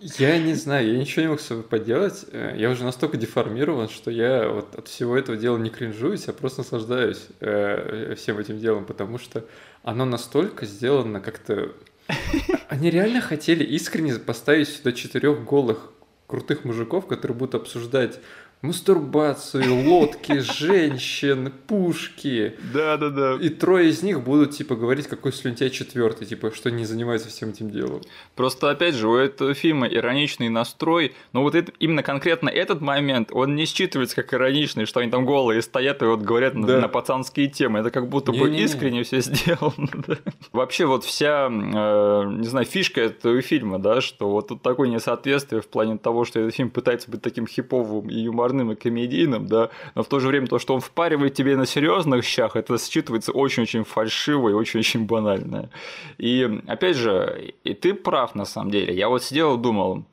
Я не знаю, я ничего не мог с собой поделать. Э, я уже настолько деформирован, что я вот от всего этого дела не кринжуюсь, а просто наслаждаюсь э, всем этим делом, потому что оно настолько сделано как-то... Они реально хотели искренне поставить сюда четырех голых крутых мужиков, которые будут обсуждать мастурбации, лодки, женщин, пушки. Да, да, да. И трое из них будут, типа, говорить, какой слюнтяй четвертый, типа, что не занимается всем этим делом. Просто, опять же, у этого фильма ироничный настрой, но вот это, именно конкретно этот момент, он не считывается как ироничный, что они там голые стоят и вот говорят да. на, на пацанские темы. Это как будто не, бы не, искренне не. все сделано. Да. Вообще вот вся, э, не знаю, фишка этого фильма, да, что вот тут такое несоответствие в плане того, что этот фильм пытается быть таким хиповым и юморным и комедийным, да, но в то же время то, что он впаривает тебе на серьезных щах, это считывается очень-очень фальшиво и очень-очень банально. И опять же, и ты прав на самом деле. Я вот сидел и думал,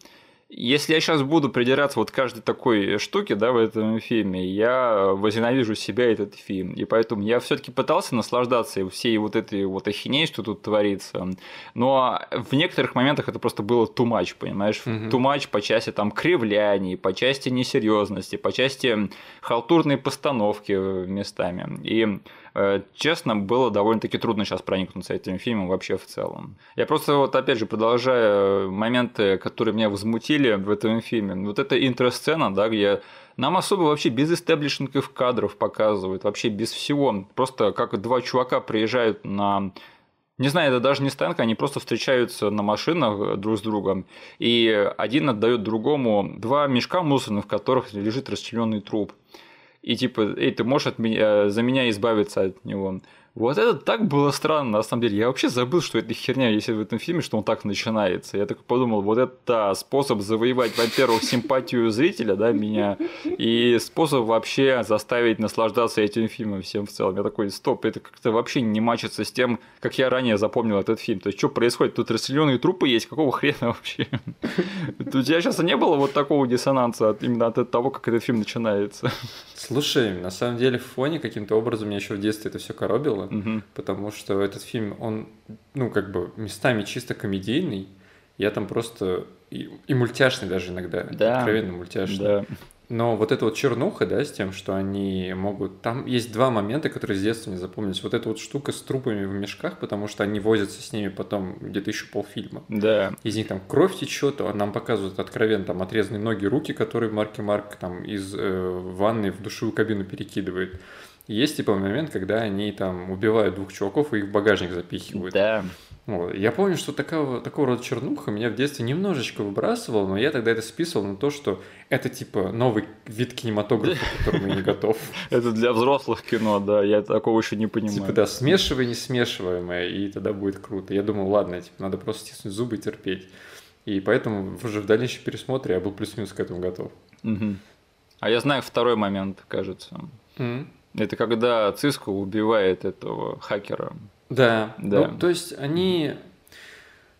если я сейчас буду придираться вот каждой такой штуке, да, в этом фильме, я возненавижу себя этот фильм. И поэтому я все таки пытался наслаждаться всей вот этой вот ахинеей, что тут творится. Но в некоторых моментах это просто было too much, понимаешь? Угу. Too much по части там кривляний, по части несерьезности, по части халтурной постановки местами. И Э, честно, было довольно-таки трудно сейчас проникнуться этим фильмом вообще в целом. Я просто вот опять же продолжаю моменты, которые меня возмутили в этом фильме. Вот эта интросцена, да, где нам особо вообще без истеблишингов кадров показывают, вообще без всего. Просто как два чувака приезжают на не знаю, это даже не стоянка, они просто встречаются на машинах друг с другом, и один отдает другому два мешка мусорных, в которых лежит расчлененный труп и типа, эй, ты можешь от меня, за меня избавиться от него. Вот это так было странно, на самом деле. Я вообще забыл, что это херня есть в этом фильме, что он так начинается. Я так подумал, вот это способ завоевать, во-первых, симпатию зрителя, да, меня, и способ вообще заставить наслаждаться этим фильмом всем в целом. Я такой, стоп, это как-то вообще не мачится с тем, как я ранее запомнил этот фильм. То есть, что происходит? Тут расселенные трупы есть, какого хрена вообще? У тебя сейчас не было вот такого диссонанса именно от того, как этот фильм начинается? Слушай, на самом деле в фоне каким-то образом меня еще в детстве это все коробило, угу. потому что этот фильм, он, ну, как бы местами чисто комедийный, я там просто и, и мультяшный даже иногда, да. откровенно мультяшный. Да. Но вот эта вот чернуха, да, с тем, что они могут... Там есть два момента, которые с детства не запомнились. Вот эта вот штука с трупами в мешках, потому что они возятся с ними потом где-то еще полфильма. Да. Из них там кровь течет, а нам показывают откровенно там отрезанные ноги, руки, которые Марки Марк там из э, ванны в душевую кабину перекидывает. Есть типа момент, когда они там убивают двух чуваков и их в багажник запихивают. Да. Вот. Я помню, что такого, такого рода чернуха меня в детстве немножечко выбрасывал, но я тогда это списывал на то, что это типа новый вид кинематографа, к которому я не готов. Это для взрослых кино, да, я такого еще не понимаю. Типа, да, смешивай несмешиваемое, и тогда будет круто. Я думал, ладно, типа, надо просто стиснуть зубы и терпеть. И поэтому уже в дальнейшем пересмотре я был плюс-минус к этому готов. А я знаю второй момент, кажется. Это когда Циско убивает этого хакера. Да, да. Ну, то есть они,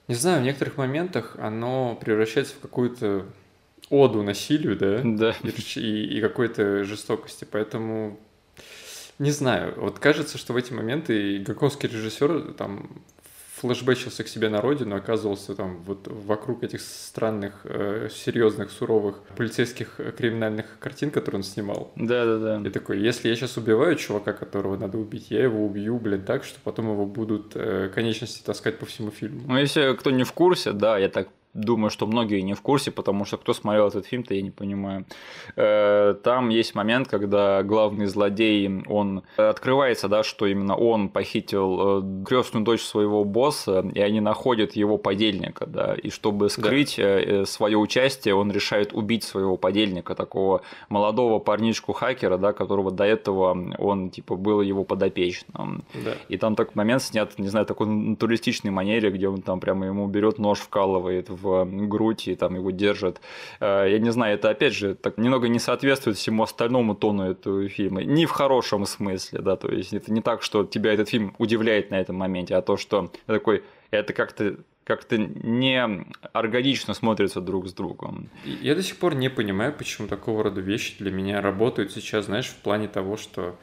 не знаю, в некоторых моментах оно превращается в какую-то оду насилию, да? Да. И, и, и какой-то жестокости. Поэтому не знаю. Вот кажется, что в эти моменты Гаковский режиссер там флешбэчился к себе на родину, оказывался там вот вокруг этих странных, э, серьезных, суровых полицейских э, криминальных картин, которые он снимал. Да-да-да. И такой, если я сейчас убиваю чувака, которого надо убить, я его убью, блин, так, что потом его будут э, конечности таскать по всему фильму. Ну, если кто не в курсе, да, я так думаю, что многие не в курсе, потому что кто смотрел этот фильм, то я не понимаю. Э, там есть момент, когда главный злодей, он открывается, да, что именно он похитил э, крестную дочь своего босса, и они находят его подельника, да, и чтобы скрыть да. Э, свое участие, он решает убить своего подельника, такого молодого парничку-хакера, да, которого до этого он, типа, был его подопечным. Да. И там такой момент снят, не знаю, такой натуристичной манере, где он там прямо ему берет нож, вкалывает в грудь и там его держат. Э, я не знаю, это опять же так немного не соответствует всему остальному тону этого фильма. Не в хорошем смысле, да, то есть это не так, что тебя этот фильм удивляет на этом моменте, а то, что такой, это как-то как-то не органично смотрятся друг с другом. Я до сих пор не понимаю, почему такого рода вещи для меня работают сейчас, знаешь, в плане того, что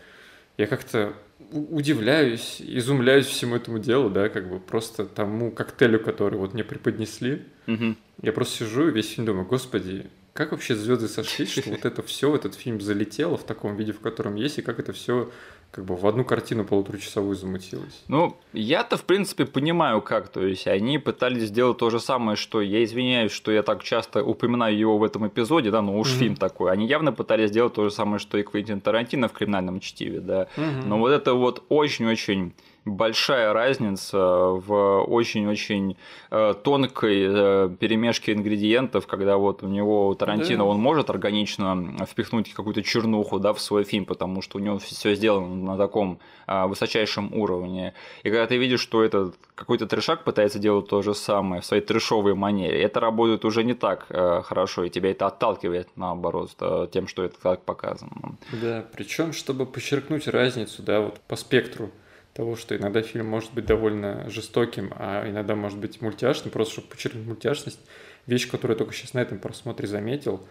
я как-то удивляюсь, изумляюсь всему этому делу, да, как бы просто тому коктейлю, который вот мне преподнесли. Угу. Я просто сижу и весь фильм думаю, господи, как вообще звезды сошлись, что вот это все этот фильм залетело в таком виде, в котором есть, и как это все как бы в одну картину полуторачасовую замутилось. Ну, я-то, в принципе, понимаю, как. То есть, они пытались сделать то же самое, что я извиняюсь, что я так часто упоминаю его в этом эпизоде, да, но уж mm-hmm. фильм такой. Они явно пытались сделать то же самое, что и Квентин Тарантино в криминальном чтиве, да. Mm-hmm. Но вот это вот очень-очень большая разница в очень-очень э, тонкой э, перемешке ингредиентов, когда вот у него Тарантино, да. он может органично впихнуть какую-то чернуху да, в свой фильм, потому что у него все сделано на таком э, высочайшем уровне. И когда ты видишь, что этот какой-то трешак пытается делать то же самое в своей трешовой манере, это работает уже не так хорошо, и тебя это отталкивает, наоборот, тем, что это так показано. Да, причем, чтобы подчеркнуть разницу, да, вот по спектру того, что иногда фильм может быть довольно жестоким, а иногда может быть мультяшным, просто чтобы подчеркнуть мультяшность. Вещь, которую я только сейчас на этом просмотре заметил,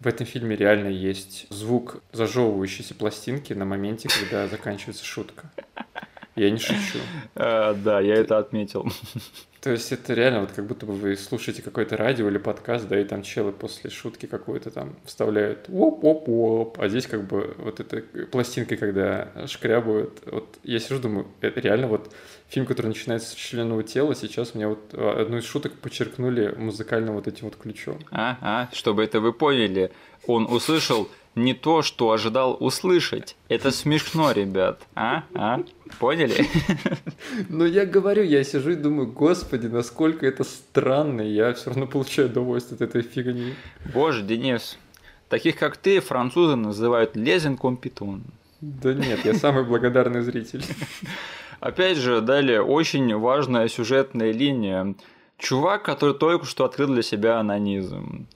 в этом фильме реально есть звук зажевывающейся пластинки на моменте, когда заканчивается шутка. Я не шучу. А, да, я это отметил. То есть это реально вот как будто бы вы слушаете какое-то радио или подкаст, да, и там челы после шутки какой-то там вставляют оп-оп-оп, а здесь как бы вот эта пластинка, когда шкрябают, вот я сижу, думаю, это реально вот фильм, который начинается с членового тела, сейчас мне вот одну из шуток подчеркнули музыкальным вот этим вот ключом. А, а, чтобы это вы поняли, он услышал не то, что ожидал услышать. Это смешно, ребят. А? А? Поняли? Ну, я говорю, я сижу и думаю, господи, насколько это странно, я все равно получаю удовольствие от этой фигни. Боже, Денис, таких как ты французы называют лезен компитон. Да нет, я самый благодарный зритель. Опять же, далее, очень важная сюжетная линия. Чувак, который только что открыл для себя анонизм.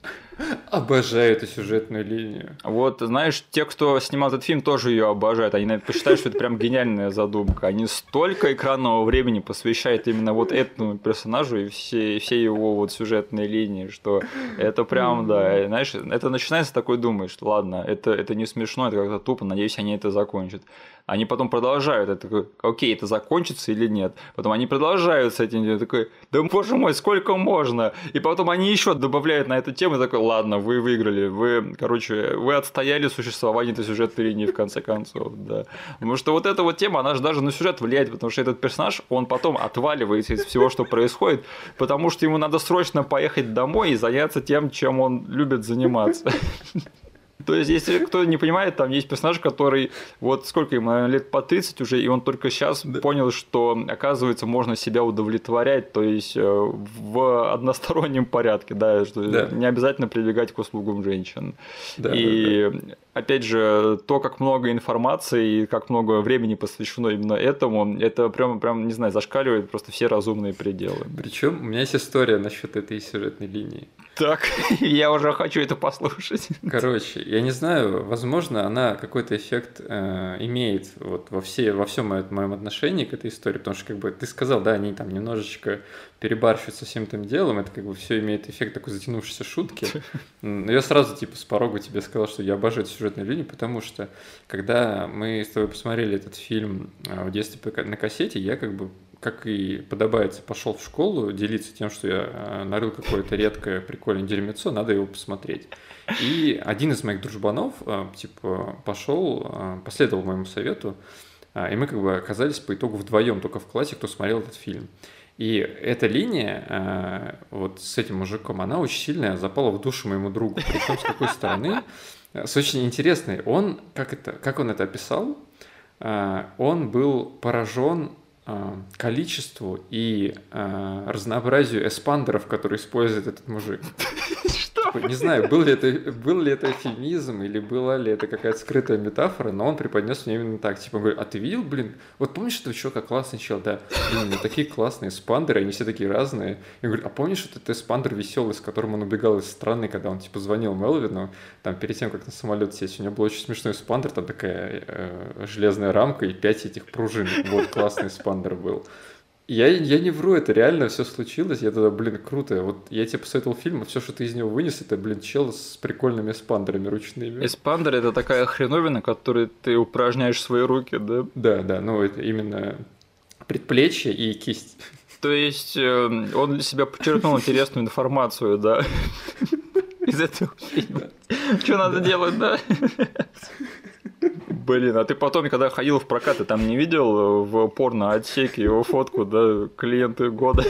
Обожаю эту сюжетную линию. Вот, знаешь, те, кто снимал этот фильм, тоже ее обожают. Они, наверное, посчитают, что это прям гениальная задумка. Они столько экранного времени посвящают именно вот этому персонажу и все, все его вот сюжетные линии, что это прям, да, знаешь, это начинается такой думаешь, ладно, это, это не смешно, это как-то тупо, надеюсь, они это закончат. Они потом продолжают, это такой, окей, это закончится или нет. Потом они продолжают с этим, я такой, да боже мой, сколько можно? И потом они еще добавляют на эту тему, такой, ладно, вы выиграли, вы, короче, вы отстояли существование этой сюжетной линии в конце концов, да. Потому что вот эта вот тема, она же даже на сюжет влияет, потому что этот персонаж, он потом отваливается из всего, что происходит, потому что ему надо срочно поехать домой и заняться тем, чем он любит заниматься. То есть, если кто не понимает, там есть персонаж, который вот сколько ему, лет по 30 уже, и он только сейчас да. понял, что, оказывается, можно себя удовлетворять, то есть э, в одностороннем порядке, да, что да. не обязательно прибегать к услугам женщин. Да, и да, да опять же, то, как много информации и как много времени посвящено именно этому, это прям, прям не знаю, зашкаливает просто все разумные пределы. Причем у меня есть история насчет этой сюжетной линии. Так, я уже хочу это послушать. Короче, я не знаю, возможно, она какой-то эффект э, имеет вот во, все, во всем моем отношении к этой истории, потому что, как бы, ты сказал, да, они там немножечко перебарщивают со всем этим делом, это как бы все имеет эффект такой затянувшейся шутки. Но я сразу, типа, с порога тебе сказал, что я обожаю эту сюжетную линию, потому что, когда мы с тобой посмотрели этот фильм а, в детстве на кассете, я как бы как и подобается, пошел в школу делиться тем, что я э, нарыл какое-то редкое прикольное дерьмецо, надо его посмотреть. И один из моих дружбанов, э, типа, пошел, последовал моему совету, и мы как бы оказались по итогу вдвоем только в классе, кто смотрел этот фильм. И эта линия вот с этим мужиком, она очень сильная, запала в душу моему другу. Причем с какой стороны? С очень интересной. Он, как, это, как он это описал, он был поражен количеству и э, разнообразию эспандеров, которые использует этот мужик. Типа, не знаю, был ли, это, был ли это эфемизм или была ли это какая-то скрытая метафора, но он преподнес мне именно так. Типа, он говорит, а ты видел, блин, вот помнишь этого чувака классный чел? Да, блин, ну такие классные спандеры, они все такие разные. Я говорю, а помнишь вот этот спандер веселый, с которым он убегал из страны, когда он, типа, звонил Мелвину, там, перед тем, как на самолет сесть, у него был очень смешной спандер, там такая э, железная рамка и пять этих пружин. Вот классный спандер был. Я, я не вру, это реально все случилось. Я тогда, блин, круто. Вот я тебе посоветовал фильм, а все, что ты из него вынес, это, блин, чел с прикольными эспандерами ручными. Эспандер это такая хреновина, которой ты упражняешь свои руки, да? Да, да, ну это именно предплечье и кисть. То есть э, он для себя подчеркнул интересную информацию, да? из этого фильма. Что надо делать, да? Блин, а ты потом, когда ходил в прокат, ты там не видел в порно-отсеке его фотку, да, клиенты года?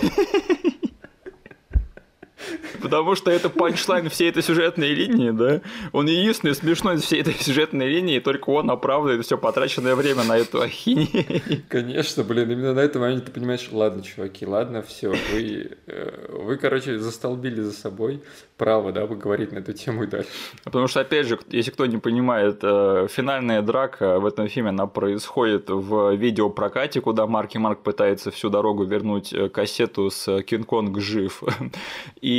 Потому что это панчлайн всей этой сюжетной линии, да? Он единственный смешной из всей этой сюжетной линии, и только он оправдывает все потраченное время на эту ахинею. Конечно, блин, именно на этом моменте ты понимаешь, ладно, чуваки, ладно, все, вы, э, вы, короче, застолбили за собой право, да, поговорить на эту тему и дальше. Потому что, опять же, если кто не понимает, э, финальная драка в этом фильме, она происходит в видеопрокате, куда Марки Марк пытается всю дорогу вернуть э, кассету с Кинг-Конг жив. И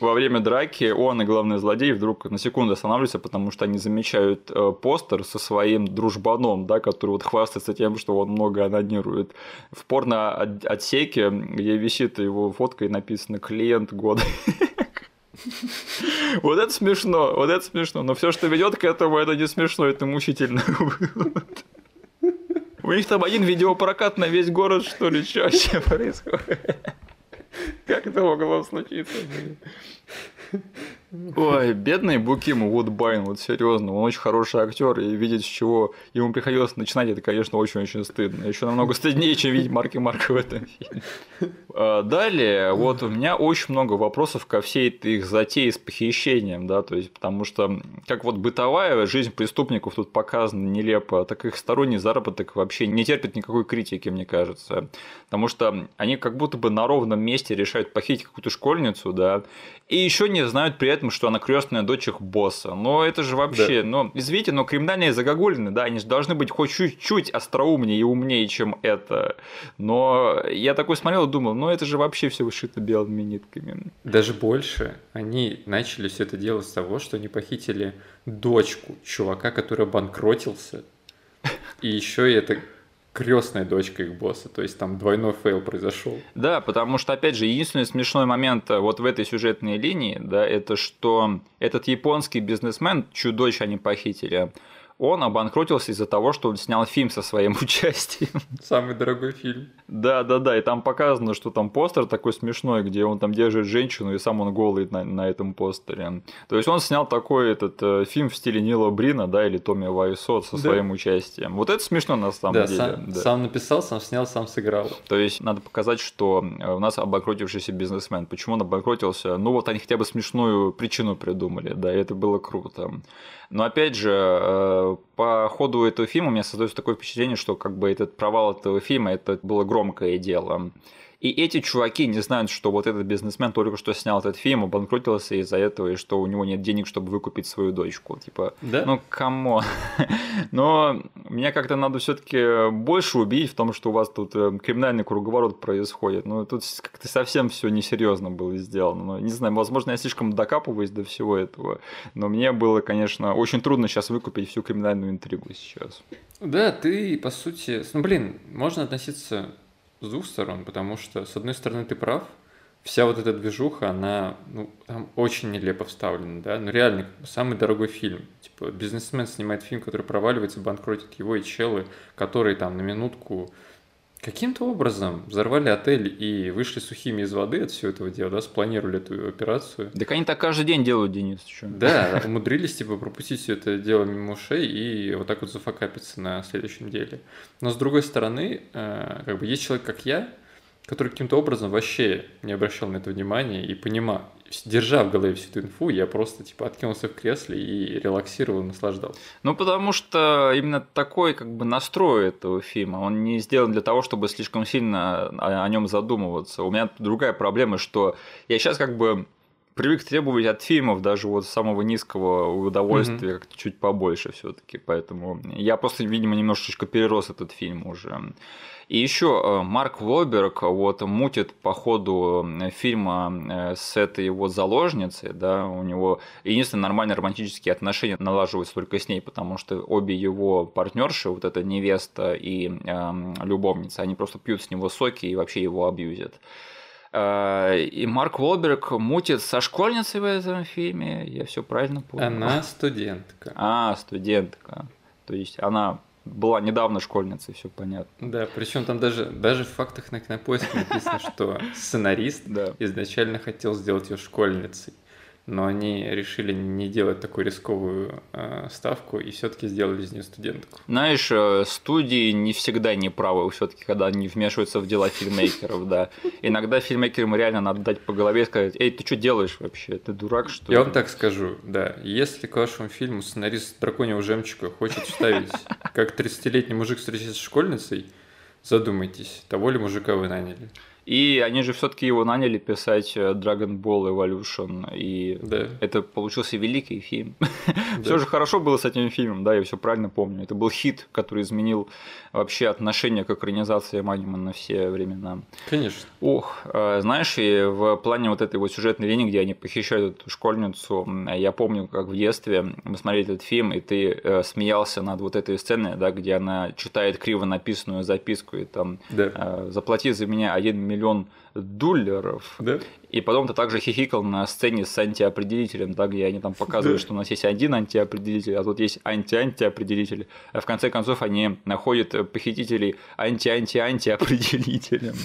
во время драки он и главный злодей вдруг на секунду останавливаются, потому что они замечают э, постер со своим дружбаном, да, который вот хвастается тем, что он много анонирует. В порно-отсеке, где висит его фотка и написано «Клиент года». Вот это смешно, вот это смешно. Но все, что ведет к этому, это не смешно, это мучительно. У них там один видеопрокат на весь город, что ли, что вообще происходит? Как это могло случиться? Ой, бедный Буким Вудбайн, вот серьезно, он очень хороший актер, и видеть, с чего ему приходилось начинать, это, конечно, очень-очень стыдно. Еще намного стыднее, чем видеть Марки Марка в этом фильме. А, далее, вот у меня очень много вопросов ко всей этой их затее с похищением, да, то есть, потому что, как вот бытовая жизнь преступников тут показана нелепо, так их сторонний заработок вообще не терпит никакой критики, мне кажется. Потому что они как будто бы на ровном месте решают похитить какую-то школьницу, да, и еще не знают при этом, что она крестная дочь их босса. Но это же вообще, да. ну, извините, но криминальные загогулины, да, они же должны быть хоть чуть-чуть остроумнее и умнее, чем это. Но я такой смотрел и думал, ну это же вообще все вышито белыми нитками. Даже больше. Они начали все это делать с того, что они похитили дочку чувака, который банкротился. И еще это крестная дочка их босса, то есть там двойной fail произошел. Да, потому что, опять же, единственный смешной момент э, вот в этой сюжетной линии, да, это что этот японский бизнесмен, чью дочь они похитили, он обанкротился из-за того, что он снял фильм со своим участием. Самый дорогой фильм. Да, да, да. И там показано, что там постер такой смешной, где он там держит женщину, и сам он голый на, на этом постере. То есть он снял такой этот э, фильм в стиле Нила Брина, да, или Томми Вайсо со да. своим участием. Вот это смешно на самом да, деле. Сам, да, сам написал, сам снял, сам сыграл. То есть надо показать, что э, у нас обанкротившийся бизнесмен. Почему он обанкротился? Ну вот они хотя бы смешную причину придумали, да, и это было круто. Но опять же, э, по ходу этого фильма у меня создается такое впечатление, что как бы этот провал этого фильма это было громкое дело. И эти чуваки не знают, что вот этот бизнесмен только что снял этот фильм, обанкротился из-за этого, и что у него нет денег, чтобы выкупить свою дочку. Типа, да? ну, кому? Но меня как-то надо все таки больше убедить в том, что у вас тут э, криминальный круговорот происходит. Ну, тут как-то совсем все несерьезно было сделано. Ну, не знаю, возможно, я слишком докапываюсь до всего этого, но мне было, конечно, очень трудно сейчас выкупить всю криминальную интригу сейчас. Да, ты, по сути, ну, блин, можно относиться с двух сторон, потому что, с одной стороны, ты прав, вся вот эта движуха, она ну, там очень нелепо вставлена, да, ну реально, самый дорогой фильм, типа, бизнесмен снимает фильм, который проваливается, банкротит его и челы, которые там на минутку каким-то образом взорвали отель и вышли сухими из воды от всего этого дела, да, спланировали эту операцию. Так они так каждый день делают, Денис. Что? Да, умудрились, типа, пропустить все это дело мимо ушей и вот так вот зафакапиться на следующем деле. Но с другой стороны, э, как бы есть человек, как я, который каким-то образом вообще не обращал на это внимания и понимал, держа в голове всю эту инфу, я просто типа откинулся в кресле и релаксировал, наслаждался. Ну, потому что именно такой как бы настрой этого фильма, он не сделан для того, чтобы слишком сильно о, о нем задумываться. У меня другая проблема, что я сейчас как бы привык требовать от фильмов даже вот самого низкого удовольствия mm-hmm. как-то чуть побольше все-таки, поэтому я просто, видимо, немножечко перерос этот фильм уже. И еще э, Марк Вольберг вот мутит по ходу э, фильма э, с этой вот заложницей, да, у него единственные нормальные романтические отношения налаживаются только с ней, потому что обе его партнерши, вот эта невеста и э, любовница, они просто пьют с него соки и вообще его абьюзят. И Марк Волберг мутит со школьницей в этом фильме, я все правильно помню. Она студентка. А, студентка. То есть она была недавно школьницей, все понятно. Да, причем там даже, даже в фактах на кинопоиске написано, что сценарист изначально хотел сделать ее школьницей. Но они решили не делать такую рисковую э, ставку и все-таки сделали из нее студентку. Знаешь, э, студии не всегда неправы, все-таки, когда они вмешиваются в дела фильмейкеров, да. Иногда фильмейкерам реально надо дать по голове и сказать, эй, ты что делаешь вообще? Ты дурак, что ли? Я вам так скажу, да. Если к вашему фильму сценарист драконьего жемчуга хочет вставить, как 30-летний мужик встречается с школьницей, задумайтесь, того ли мужика вы наняли. И они же все-таки его наняли писать э, Dragon Ball Evolution, и да. это получился великий фильм. Да. все же хорошо было с этим фильмом, да, я все правильно помню. Это был хит, который изменил вообще отношение к экранизации аниме на все времена. Конечно. Ох, э, знаешь, и в плане вот этой вот сюжетной линии, где они похищают эту школьницу, я помню, как в детстве мы смотрели этот фильм, и ты э, смеялся над вот этой сценой, да, где она читает криво написанную записку, и там да. «Заплати за меня один миллион долларов. Да. И потом ты также хихикал на сцене с антиопределителем, да, где они там показывают, да. что у нас есть один антиопределитель, а тут есть анти-антиопределитель. А в конце концов они находят похитителей анти-анти-антиопределителем.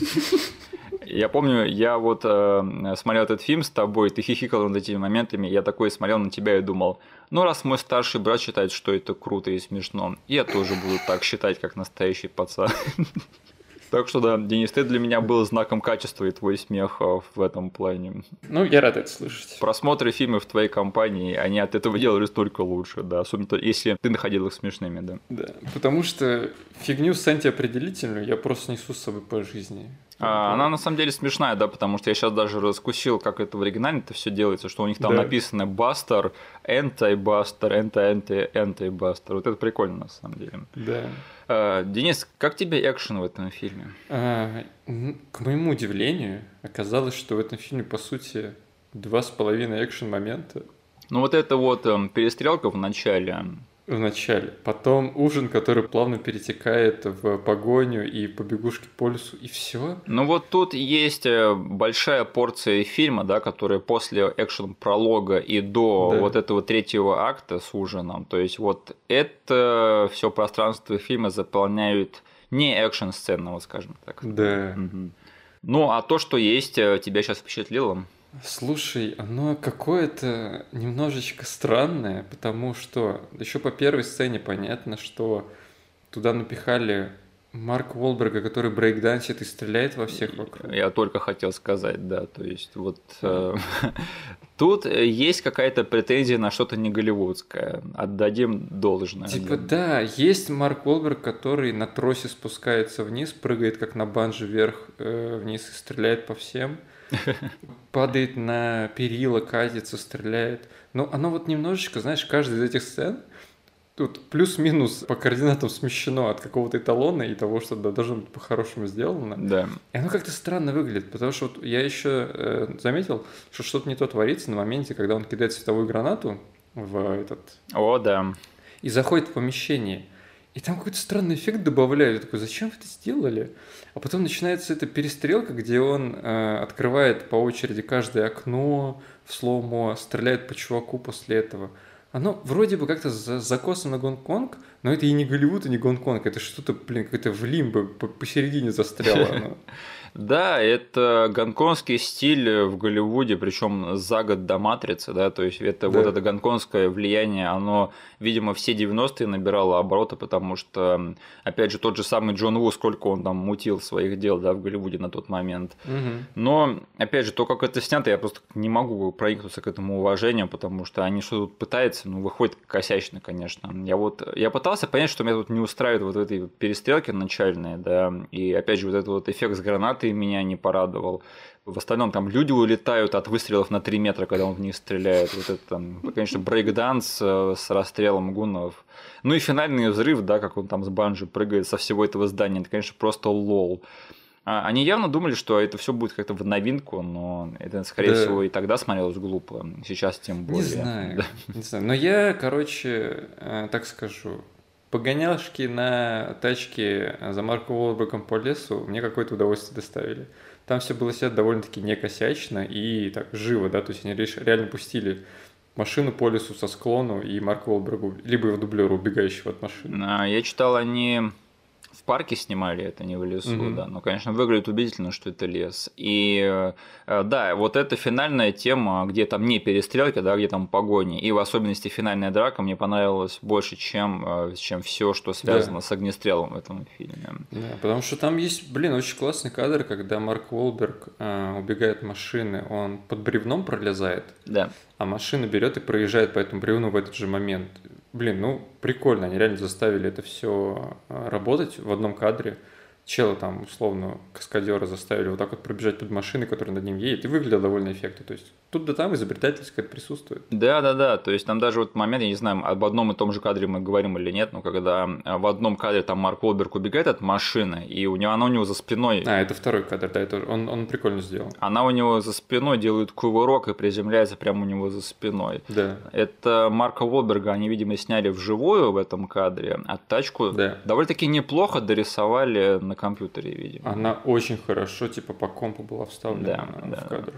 Я помню, я вот э, смотрел этот фильм с тобой, ты хихикал над этими моментами, я такой смотрел на тебя и думал, ну раз мой старший брат считает, что это круто и смешно, я тоже буду так считать, как настоящий пацан. Так что да, Денис, ты для меня был знаком качества и твой смех а, в этом плане. Ну, я рад это слышать. Просмотры фильмов в твоей компании, они от этого делали только лучше, да, особенно если ты находил их смешными, да. Да, потому что фигню с антиопределительную я просто несу с собой по жизни. А, она на самом деле смешная, да, потому что я сейчас даже раскусил, как это в оригинале это все делается, что у них там да. написано Бастер, Anti-Buster, Anti-Anti, Anti-Buster. Вот это прикольно на самом деле. Да. А, Денис, как тебе экшен в этом фильме? А, к моему удивлению, оказалось, что в этом фильме, по сути, два с половиной экшен момента. Ну вот это вот э, перестрелка в начале, в начале. Потом ужин, который плавно перетекает в погоню и побегушки по лесу, и все. Ну вот тут есть э, большая порция фильма, да, которая после экшен-пролога и до да. вот этого третьего акта с ужином. То есть вот это все пространство фильма заполняют не экшен-сцены, вот скажем так. Да. Угу. Ну, а то, что есть, э, тебя сейчас впечатлило? Слушай, оно какое-то немножечко странное, потому что еще по первой сцене понятно, что туда напихали Марк Уолберга, который брейкдансит и стреляет во всех вокруг. Я только хотел сказать, да, то есть вот э, тут есть какая-то претензия на что-то не голливудское, отдадим должное. Типа да, есть Марк Уолберг, который на тросе спускается вниз, прыгает как на банже вверх э, вниз и стреляет по всем. падает на перила, катится, стреляет. Но оно вот немножечко, знаешь, каждая из этих сцен тут плюс-минус по координатам смещено от какого-то эталона и того, что да, должно быть по-хорошему сделано. Да. И оно как-то странно выглядит, потому что вот я еще э, заметил, что что-то не то творится на моменте, когда он кидает световую гранату в этот... О, да. И заходит в помещение. И там какой-то странный эффект добавляют. Я такой, зачем вы это сделали? А потом начинается эта перестрелка, где он э, открывает по очереди каждое окно в слоумо, стреляет по чуваку после этого. Оно вроде бы как-то за закосано на Гонконг, но это и не Голливуд, и не Гонконг. Это что-то, блин, какое-то в лимбо посередине застряло. Да, это гонконгский стиль в Голливуде, причем за год до Матрицы, да, то есть это да. вот это гонконгское влияние, оно, видимо, все 90-е набирало обороты, потому что, опять же, тот же самый Джон Ву, сколько он там мутил своих дел, да, в Голливуде на тот момент. Угу. Но, опять же, то, как это снято, я просто не могу проникнуться к этому уважению, потому что они что тут пытаются, ну, выходит косячно, конечно. Я вот, я пытался понять, что меня тут не устраивает вот этой перестрелки начальной, да, и, опять же, вот этот вот эффект с гранат ты меня не порадовал. В остальном там люди улетают от выстрелов на 3 метра, когда он в них стреляет. Вот это там, конечно, брейкданс э, с расстрелом гуннов. Ну и финальный взрыв, да, как он там с банджи прыгает со всего этого здания. Это, конечно, просто лол. А, они явно думали, что это все будет как-то в новинку, но это, скорее да. всего, и тогда смотрелось глупо. Сейчас тем более. Не знаю. Да. Не знаю. Но я, короче, э, так скажу, Погонялшки на тачке за Марко Уолбергом по лесу мне какое-то удовольствие доставили. Там все было снято довольно-таки не косячно и так живо, да, то есть они реально пустили машину по лесу со склону и Марку Уолбергу, либо его дублеру, убегающего от машины. А, я читал, они в парке снимали это, не в лесу, mm-hmm. да. Но, конечно, выглядит убедительно, что это лес. И э, да, вот эта финальная тема, где там не перестрелки, да, где там погони, и в особенности финальная драка мне понравилась больше, чем, э, чем все, что связано да. с огнестрелом в этом фильме. Да, потому что там есть, блин, очень классный кадр, когда Марк Уолберг э, убегает от машины, он под бревном пролезает, да. а машина берет и проезжает по этому бревну в этот же момент. Блин, ну прикольно, они реально заставили это все а, работать в одном кадре чела там, условно, каскадера заставили вот так вот пробежать под машиной, которая над ним едет, и выглядело довольно эффектно. То есть тут да там изобретательность какая-то присутствует. Да, да, да. То есть там даже вот момент, я не знаю, об одном и том же кадре мы говорим или нет, но когда в одном кадре там Марк Уолберг убегает от машины, и у него она у него за спиной. А, это второй кадр, да, это он, он прикольно сделал. Она у него за спиной делает кувырок и приземляется прямо у него за спиной. Да. Это Марка Уолберга они, видимо, сняли вживую в этом кадре, а тачку да. довольно-таки неплохо дорисовали на компьютере, видимо. Она очень хорошо, типа, по компу была вставлена да, в да, кадр.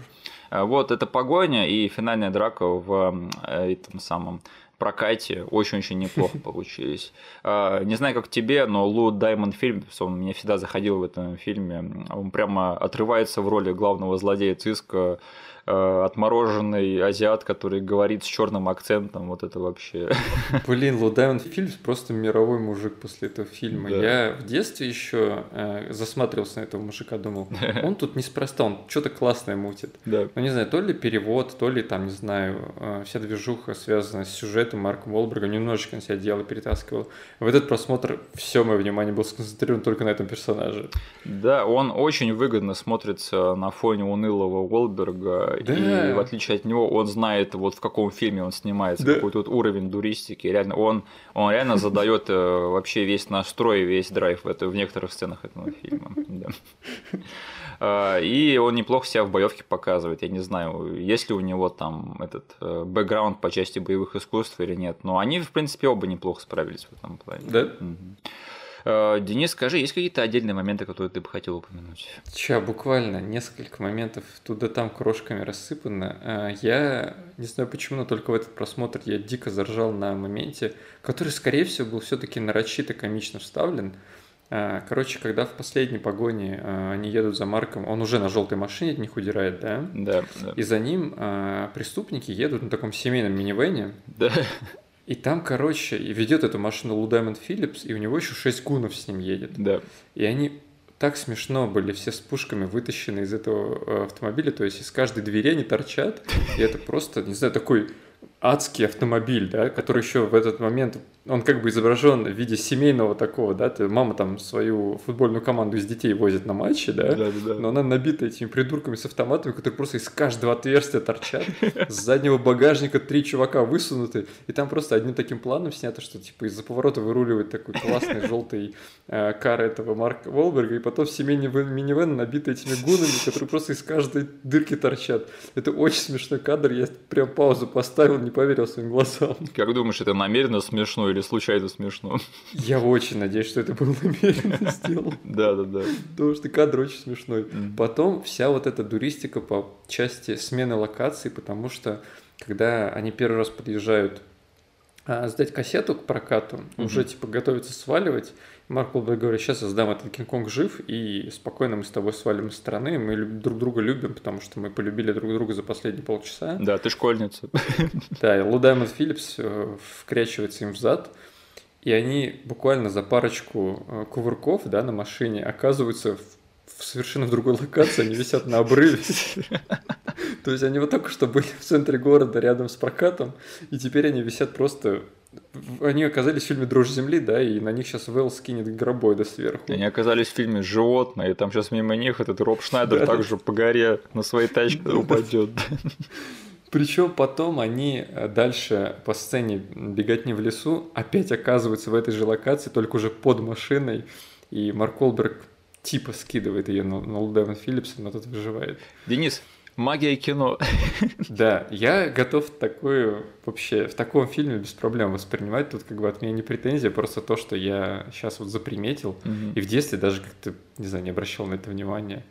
Да. Вот эта погоня и финальная драка в этом самом прокате очень-очень неплохо получились. А, не знаю, как тебе, но Лу Даймонд фильм, он мне всегда заходил в этом фильме. Он прямо отрывается в роли главного злодея циска Э, отмороженный азиат, который говорит с черным акцентом, вот это вообще. Блин, Лу Даймонд Филлипс просто мировой мужик после этого фильма. Да. Я в детстве еще э, засматривался на этого мужика, думал, он тут неспроста, он что-то классное мутит. Да. Ну, не знаю, то ли перевод, то ли там, не знаю, э, вся движуха связана с сюжетом Марка Волберга, немножечко на себя дело перетаскивал. В этот просмотр все мое внимание было сконцентрировано только на этом персонаже. Да, он очень выгодно смотрится на фоне унылого Уолберга да. и в отличие от него он знает, вот в каком фильме он снимается, да. какой тут уровень дуристики. Реально, он, он реально задает э, вообще весь настрой, весь драйв в, это, в некоторых сценах этого фильма. Да. А, и он неплохо себя в боевке показывает. Я не знаю, есть ли у него там этот э, бэкграунд по части боевых искусств или нет. Но они, в принципе, оба неплохо справились в этом плане. Да. Угу. Э, Денис, скажи, есть какие-то отдельные моменты, которые ты бы хотел упомянуть? Сейчас буквально несколько моментов туда-там крошками рассыпано. Э, я не знаю почему, но только в этот просмотр я дико заржал на моменте, который, скорее всего, был все-таки нарочито комично вставлен. Э, короче, когда в последней погоне они едут за Марком, он уже на желтой машине от них удирает, да? Да. да. И за ним преступники едут на таком семейном минивэне. Да. И там, короче, ведет эту машину Лу Даймонд Филлипс, и у него еще шесть гунов с ним едет. Да. И они так смешно были все с пушками вытащены из этого э, автомобиля, то есть из каждой двери они торчат, и это просто, не знаю, такой адский автомобиль, да, который еще в этот момент он как бы изображен в виде семейного такого, да, ты, мама там свою футбольную команду из детей возит на матчи, да, да, да, но она набита этими придурками с автоматами, которые просто из каждого отверстия торчат, с заднего багажника три чувака высунуты, и там просто одним таким планом снято, что типа из-за поворота выруливает такой классный желтый э, кар этого Марка Волберга, и потом семейный минивэн набитый этими гунами, которые просто из каждой дырки торчат. Это очень смешной кадр, я прям паузу поставил, не поверил своим глазам. Как думаешь, это намеренно смешно или случайно смешно. Я очень надеюсь, что это было намеренно сделано. Да, да, да. Потому что кадр очень смешной. Потом вся вот эта дуристика по части смены локаций, потому что когда они первый раз подъезжают а, сдать кассету к прокату, уже типа готовятся сваливать, Марк Уолберг говорит, сейчас я сдам этот Кинг-Конг жив, и спокойно мы с тобой свалим из страны, мы друг друга любим, потому что мы полюбили друг друга за последние полчаса. Да, ты школьница. Да, и Лу Даймонд Филлипс э, вкрячивается им в зад, и они буквально за парочку э, кувырков да, на машине оказываются в, в совершенно другой локации, они висят на обрыве. То есть они вот только что были в центре города рядом с прокатом, и теперь они висят просто они оказались в фильме «Дрожь земли», да, и на них сейчас Вэл скинет гробойда сверху. Они оказались в фильме «Животное», и там сейчас мимо них этот Роб Шнайдер да. также по горе на своей тачке упадет. Причем потом они э, дальше по сцене бегать не в лесу опять оказываются в этой же локации, только уже под машиной, и Марк Олберг типа скидывает ее на, на Лу Филлипса, но тот выживает. Денис, Магия кино. Да, я готов такую вообще в таком фильме без проблем воспринимать. Тут как бы от меня не претензия, просто то, что я сейчас вот заприметил. Угу. И в детстве даже как-то, не знаю, не обращал на это внимания.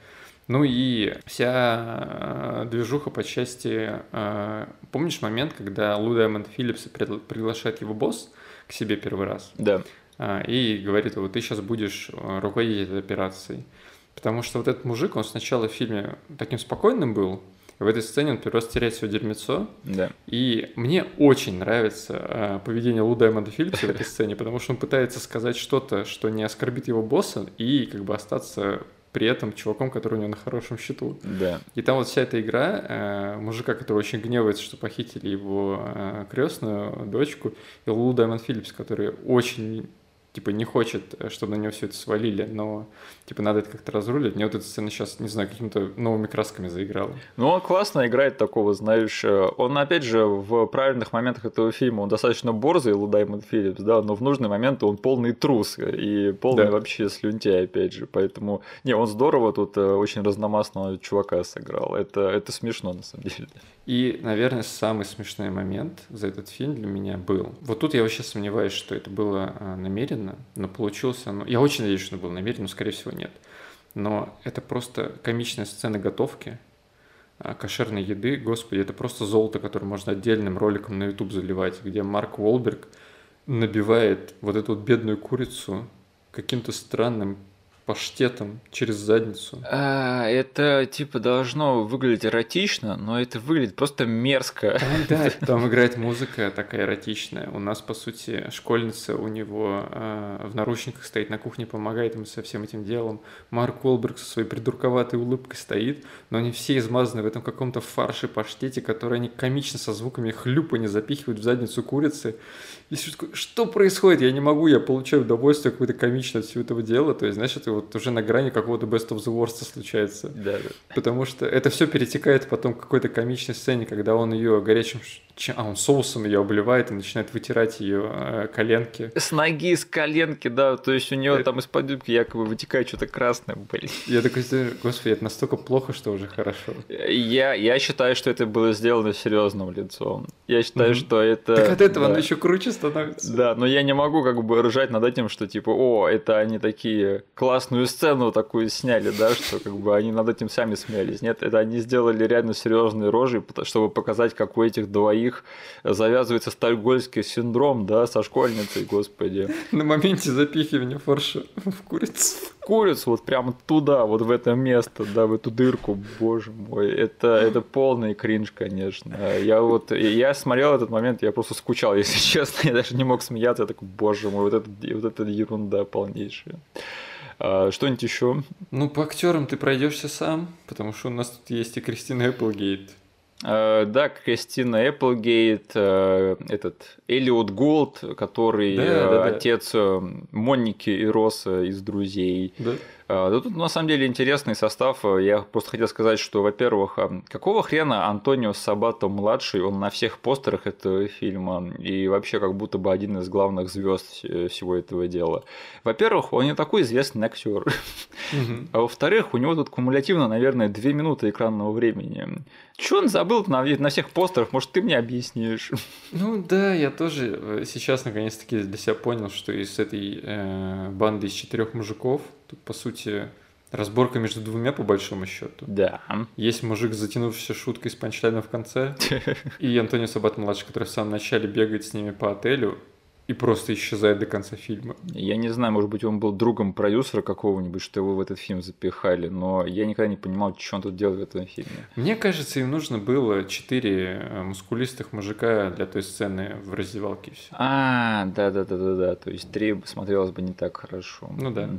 Ну и вся э, движуха по части... Э, помнишь момент, когда Лу Даймонд Филлипс приглашает его босс к себе первый раз? Да. А, и говорит, вот ты сейчас будешь э, руководить этой операцией. Потому что вот этот мужик, он сначала в фильме таким спокойным был, в этой сцене он первый раз теряет свое дерьмецо. Да. И мне очень нравится э, поведение Лу Даймонда Филлипса в этой сцене, потому что он пытается сказать что-то, что не оскорбит его босса, и как бы остаться при этом чуваком, который у него на хорошем счету. Да. И там вот вся эта игра э, мужика, который очень гневается, что похитили его э, крестную дочку, и Лу Даймонд Филлипс, который очень типа не хочет, э, чтобы на него все это свалили, но типа надо это как-то разрулить. Мне вот эта сцена сейчас, не знаю, какими-то новыми красками заиграла. Ну, он классно играет такого, знаешь, э, он, опять же, в правильных моментах этого фильма, он достаточно борзый, Лудаймон Филлипс, да, но в нужный момент он полный трус и полный да. вообще слюнтяй, опять же, поэтому, не, он здорово тут э, очень разномастного чувака сыграл, это, это смешно, на самом деле. И, наверное, самый смешной момент за этот фильм для меня был. Вот тут я вообще сомневаюсь, что это было намеренно, но получился... Ну, я очень надеюсь, что это было намеренно, но, скорее всего, нет. Но это просто комичная сцена готовки а, кошерной еды. Господи, это просто золото, которое можно отдельным роликом на YouTube заливать, где Марк Уолберг набивает вот эту вот бедную курицу каким-то странным паштетом через задницу. А, это типа должно выглядеть эротично, но это выглядит просто мерзко. Да, там играет музыка такая эротичная. У нас, по сути, школьница у него э, в наручниках стоит на кухне, помогает ему со всем этим делом. Марк Уолберг со своей придурковатой улыбкой стоит, но они все измазаны в этом каком-то фарше паштете, который они комично со звуками хлюпа не запихивают в задницу курицы. И что происходит? Я не могу, я получаю удовольствие какое-то комичное от всего этого дела. То есть, знаешь, это вот уже на грани какого-то best of the worst случается. Да, да. Потому что это все перетекает потом к какой-то комичной сцене, когда он ее горячим а он соусом ее обливает и начинает вытирать ее э, коленки. С ноги, с коленки, да. То есть у нее это... там из-под юбки якобы вытекает что-то красное, блин. Я такой, господи, это настолько плохо, что уже хорошо. Я, я считаю, что это было сделано серьезным лицом. Я считаю, mm-hmm. что это. Так от этого да. он еще круче становится. Да, но я не могу как бы ржать над этим, что типа, о, это они такие классную сцену такую сняли, да, что как бы они над этим сами смеялись. Нет, это они сделали реально серьезные рожи, чтобы показать, как у этих двоих их завязывается стальгольский синдром, да, со школьницей, господи. На моменте запихивания фарша в курицу. В курицу, вот прямо туда, вот в это место, да, в эту дырку, боже мой, это, это полный кринж, конечно. Я вот, я смотрел этот момент, я просто скучал, если честно, я даже не мог смеяться, я такой, боже мой, вот это, вот это ерунда полнейшая. А, что-нибудь еще? Ну, по актерам ты пройдешься сам, потому что у нас тут есть и Кристина Эпплгейт. Э, да, Кристина Эпплгейт, э, этот Элиот Голд, который да, да, да. отец э, Монники и Роса из «Друзей». Да. Да тут на самом деле интересный состав. Я просто хотел сказать, что, во-первых, какого хрена Антонио Сабато младший, он на всех постерах этого фильма и вообще как будто бы один из главных звезд всего этого дела. Во-первых, он не такой известный актер. А во-вторых, у него тут кумулятивно, наверное, две минуты экранного времени. Че он забыл на, на всех постерах? Может, ты мне объяснишь? Ну да, я тоже э, сейчас наконец-таки для себя понял, что из этой э, банды из четырех мужиков, тут по сути разборка между двумя по большому счету. Да. Есть мужик, затянувшийся шуткой с панчлайном в конце, и Антонио Сабат младший, который в самом начале бегает с ними по отелю, и просто исчезает до конца фильма. Я не знаю, может быть, он был другом продюсера какого-нибудь, что его в этот фильм запихали, но я никогда не понимал, что он тут делает в этом фильме. Мне кажется, им нужно было четыре э, мускулистых мужика для той сцены в раздевалке. Все. А, да-да-да-да-да, то есть три смотрелось бы не так хорошо. Ну да.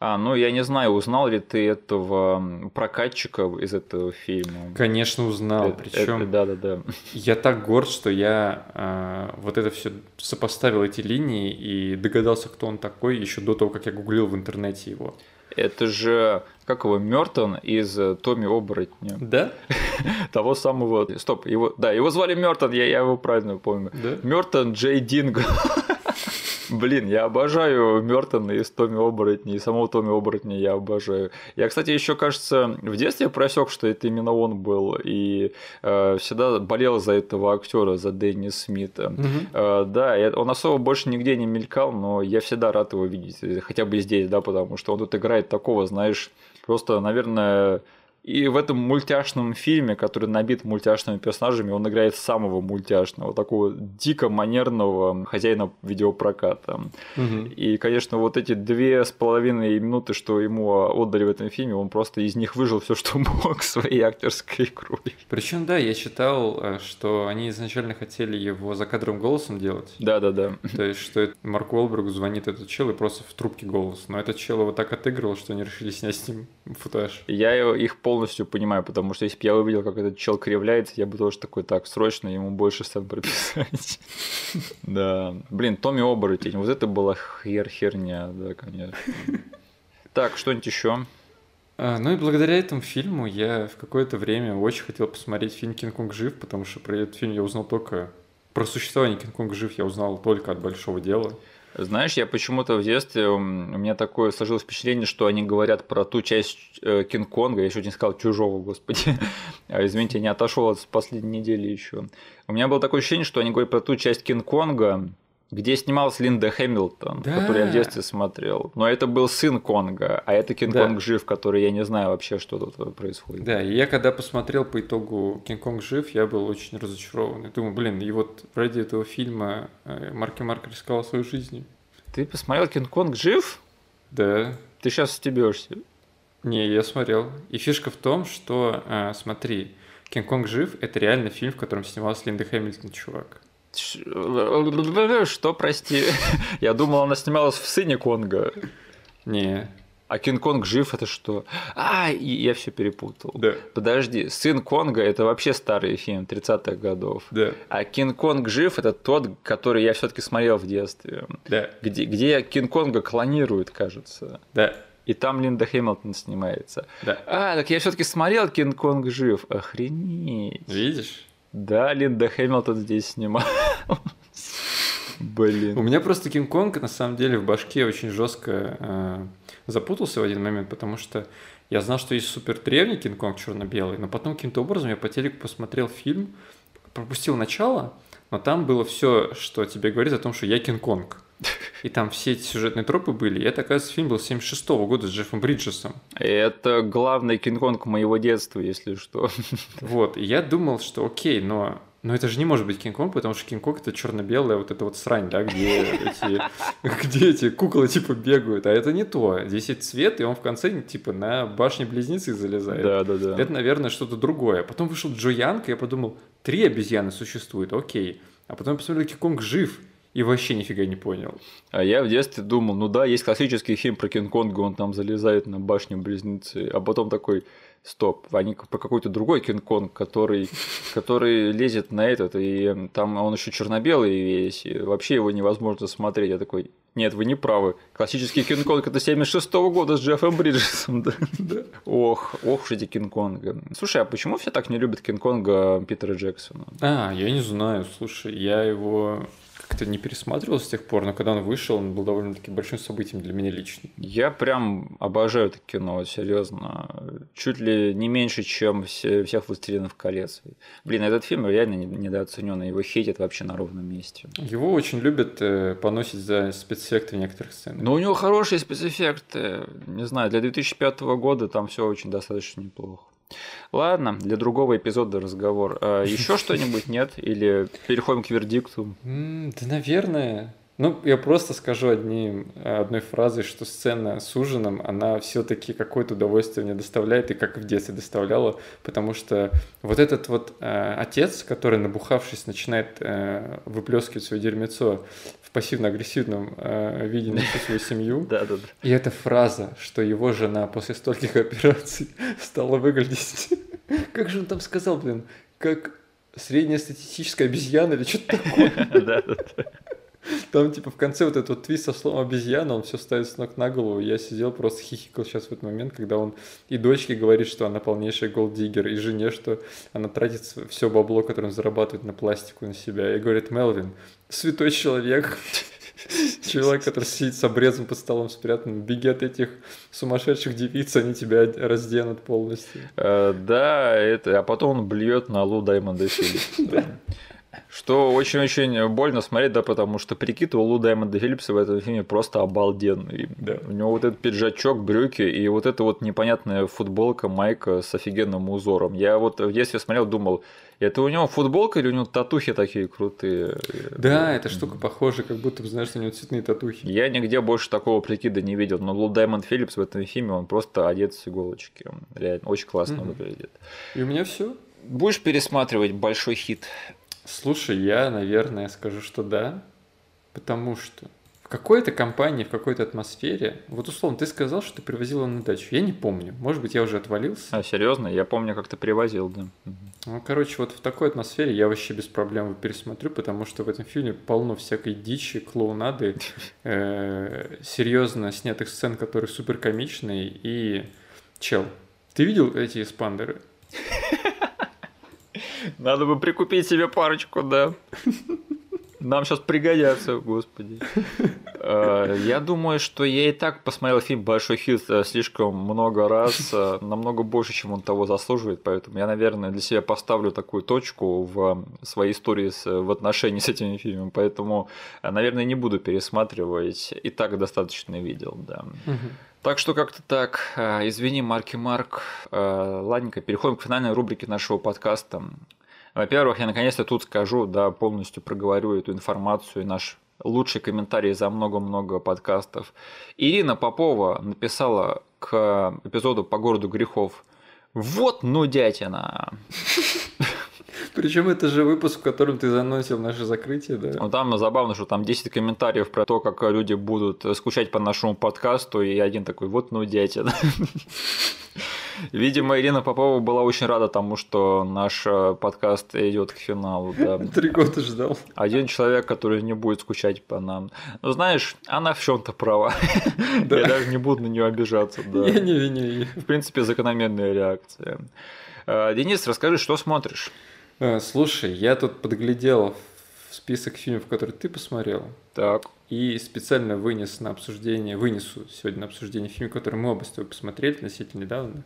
А, ну я не знаю, узнал ли ты этого прокатчика из этого фильма? Конечно, узнал, это, причем... Да-да-да. Я так горд, что я э, вот это все сопоставил расставил эти линии и догадался, кто он такой, еще до того, как я гуглил в интернете его. Это же, как его, Мертон из э, Томми Оборотня. Да? Того самого... Стоп, его... Да, его звали Мертон, я, я его правильно помню. Да? Мертон Джей Динго. Блин, я обожаю Мертона из Томми Оборотни, и самого Томми Оборотня я обожаю. Я, кстати, еще, кажется, в детстве просек, что это именно он был, и э, всегда болел за этого актера, за Дэнни Смита. Угу. Э, да, он особо больше нигде не мелькал, но я всегда рад его видеть, хотя бы здесь, да, потому что он тут играет такого, знаешь, просто, наверное, И в этом мультяшном фильме, который набит мультяшными персонажами, он играет самого мультяшного, такого дико манерного хозяина видеопроката. Угу. И, конечно, вот эти две с половиной минуты, что ему отдали в этом фильме, он просто из них выжил все, что мог своей актерской игрой. Причем, да, я читал, э, что они изначально хотели его за кадровым голосом делать. Да, да, да. То есть, что Марк Уолберг звонит этот чел и просто в трубке голос. Но этот чел его так отыгрывал, что они решили снять с ним футаж. Я их полностью понимаю, потому что если бы я увидел, как этот чел кривляется, я бы тоже такой, так, срочно ему больше сцен прописать. Да. Блин, Томми Оборотень, вот это была хер херня, да, конечно. Так, что-нибудь еще? А, ну и благодаря этому фильму я в какое-то время очень хотел посмотреть фильм «Кинг-Конг жив», потому что про этот фильм я узнал только... Про существование «Кинг-Конг жив» я узнал только от «Большого дела». Знаешь, я почему-то в детстве, у меня такое сложилось впечатление, что они говорят про ту часть э, Кинг-Конга, я еще не сказал чужого, господи. А, извините, я не отошел от последней недели еще. У меня было такое ощущение, что они говорят про ту часть Кинг-Конга, где снималась Линда Хэмилтон, да. которую я в детстве смотрел. Но это был сын Конга, а это Кинг-Конг да. жив, который я не знаю вообще, что тут происходит. Да, и я когда посмотрел по итогу Кинг-Конг жив, я был очень разочарован. Я думаю, блин, и вот ради этого фильма э, Марки Марк рисковал свою жизнь. Ты посмотрел Кинг-Конг жив? Да. Ты сейчас стебешься. Не, я смотрел. И фишка в том, что, э, смотри, Кинг-Конг жив – это реально фильм, в котором снималась Линда Хэмилтон, чувак. Что, прости? Я думал, она снималась в сыне Конга. Не. А Кинг-Конг жив это что? А, и я все перепутал. Да. Подожди, сын Конга это вообще старый фильм 30-х годов. Да. А Кинг-Конг жив это тот, который я все-таки смотрел в детстве. Да. Где, где Кинг-Конга клонируют, кажется. Да. И там Линда Хэмилтон снимается. Да. А, так я все-таки смотрел Кинг-Конг жив. Охренеть. Видишь? Да, Линда Хэмилтон здесь снимал. Блин. У меня просто Кинг-Конг на самом деле в башке очень жестко э, запутался в один момент, потому что я знал, что есть супер древний Кинг-Конг черно-белый, но потом каким-то образом я по телеку посмотрел фильм, пропустил начало, но там было все, что тебе говорит о том, что я Кинг-Конг. И там все эти сюжетные тропы были. И это, оказывается, фильм был 76 -го года с Джеффом Бриджесом. Это главный Кинг-Конг моего детства, если что. Вот, и я думал, что окей, но но это же не может быть Кинг-Конг, потому что Кинг-Конг это черно-белая вот эта вот срань, да, где эти, где эти куклы типа бегают, а это не то. Здесь есть цвет, и он в конце типа на башне близнецы залезает. Да, да, да. Это, наверное, что-то другое. Потом вышел Джо Янг, и я подумал, три обезьяны существуют, окей. А потом я посмотрел, Кинг-Конг жив, и вообще нифига не понял. А я в детстве думал, ну да, есть классический фильм про Кинг-Конга, он там залезает на башню близнецы, а потом такой, стоп, они про какой-то другой Кинг-Конг, который, который лезет на этот, и там он еще черно-белый весь, и вообще его невозможно смотреть. Я такой, нет, вы не правы. Классический Кинг-Конг это 76 -го года с Джеффом Бриджесом. Да? да. Ох, ох уж эти Кинг-Конга. Слушай, а почему все так не любят Кинг-Конга Питера Джексона? А, я не знаю, слушай, я его как-то не пересматривал с тех пор, но когда он вышел, он был довольно-таки большим событием для меня лично. Я прям обожаю это кино, серьезно. Чуть ли не меньше, чем все, всех «Властелинов колец». Блин, этот фильм реально недооценен, его хейтят вообще на ровном месте. Его очень любят э, поносить за спецэффекты в некоторых сценах. Но у него хорошие спецэффекты. Не знаю, для 2005 года там все очень достаточно неплохо. Ладно, для другого эпизода разговор. А еще что-нибудь нет? Или переходим к вердикту? Да, наверное. Ну, я просто скажу одним, одной фразой, что сцена с ужином, она все-таки какое-то удовольствие мне доставляет, и как в детстве доставляла, потому что вот этот вот э, отец, который, набухавшись, начинает э, выплескивать свое дерьмецо в пассивно-агрессивном э, виде на всю свою семью. И эта фраза, что его жена после стольких операций стала выглядеть... Как же он там сказал, блин? Как среднестатистическая обезьяна или что-то такое. Там, типа, в конце вот этот вот твист со словом обезьяна, он все ставит с ног на голову. Я сидел, просто хихикал сейчас в этот момент, когда он и дочке говорит, что она полнейшая голддиггер, и жене, что она тратит все бабло, которое он зарабатывает на пластику на себя. И говорит, Мелвин, святой человек, Человек, который сидит с обрезом под столом спрятан, беги от этих сумасшедших девиц, они тебя разденут полностью. Э, да, это, а потом он блюет на Лу Даймонда Филипп. Что очень-очень больно смотреть, да, потому что прикид у Лу Даймонда Филлипса в этом фильме просто обалденный. Да. У него вот этот пиджачок, брюки и вот эта вот непонятная футболка, майка с офигенным узором. Я вот в детстве смотрел, думал, это у него футболка или у него татухи такие крутые? Да, эта штука похожа, как будто, знаешь, у него цветные татухи. Я нигде больше такого прикида не видел, но Лу Даймонд Филлипс в этом фильме, он просто одет с иголочки. Реально, очень классно угу. выглядит. И у меня все. Будешь пересматривать большой хит? Слушай, я, наверное, скажу, что да, потому что в какой-то компании, в какой-то атмосфере, вот условно, ты сказал, что ты привозил его на дачу. Я не помню, может быть, я уже отвалился. А, серьезно? Я помню, как ты привозил, да. Ну, короче, вот в такой атмосфере я вообще без проблем его пересмотрю, потому что в этом фильме полно всякой дичи, клоунады, э, серьезно снятых сцен, которые супер комичные, и... Чел, ты видел эти спандеры? Надо бы прикупить себе парочку, да. Нам сейчас пригодятся, господи. Э, я думаю, что я и так посмотрел фильм «Большой хит» э, слишком много раз, э, намного больше, чем он того заслуживает, поэтому я, наверное, для себя поставлю такую точку в своей истории в отношении с этими фильмами, поэтому, наверное, не буду пересматривать, и так достаточно видел, да. Так что как-то так. Извини, Марки Марк. Ладненько, переходим к финальной рубрике нашего подкаста. Во-первых, я наконец-то тут скажу, да, полностью проговорю эту информацию и наш лучший комментарий за много-много подкастов. Ирина Попова написала к эпизоду «По городу грехов» Вот нудятина. Причем это же выпуск, в котором ты заносил наше закрытие, да? Ну там забавно, что там 10 комментариев про то, как люди будут скучать по нашему подкасту, и один такой, вот нудятина. Видимо, Ирина Попова была очень рада тому, что наш э, подкаст идет к финалу. Да. Три года ждал. Один человек, который не будет скучать по нам. Ну, знаешь, она в чем-то права. Да. Я даже не буду на нее обижаться. Да. Я не виню ее. В принципе, закономерная реакция. Э, Денис, расскажи, что смотришь? Э, слушай, я тут подглядел в список фильмов, которые ты посмотрел. Так. И специально вынес на обсуждение, вынесу сегодня на обсуждение фильм, который мы оба с тобой посмотрели относительно недавно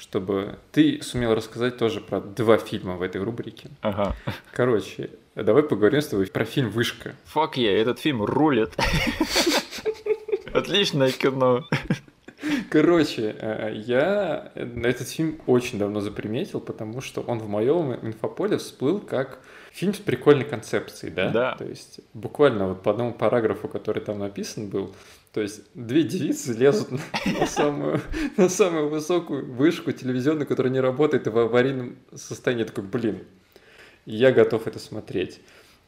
чтобы ты сумел рассказать тоже про два фильма в этой рубрике. Ага. Короче, давай поговорим с тобой про фильм «Вышка». Фак я, этот фильм рулит. Отличное кино. Короче, э, я этот фильм очень давно заприметил, потому что он в моем инфополе всплыл как фильм с прикольной концепцией, да? Да. То есть буквально вот по одному параграфу, который там написан был, то есть две девицы лезут на, самую, на самую высокую вышку телевизионную, которая не работает, и в аварийном состоянии. Я такой, блин, я готов это смотреть.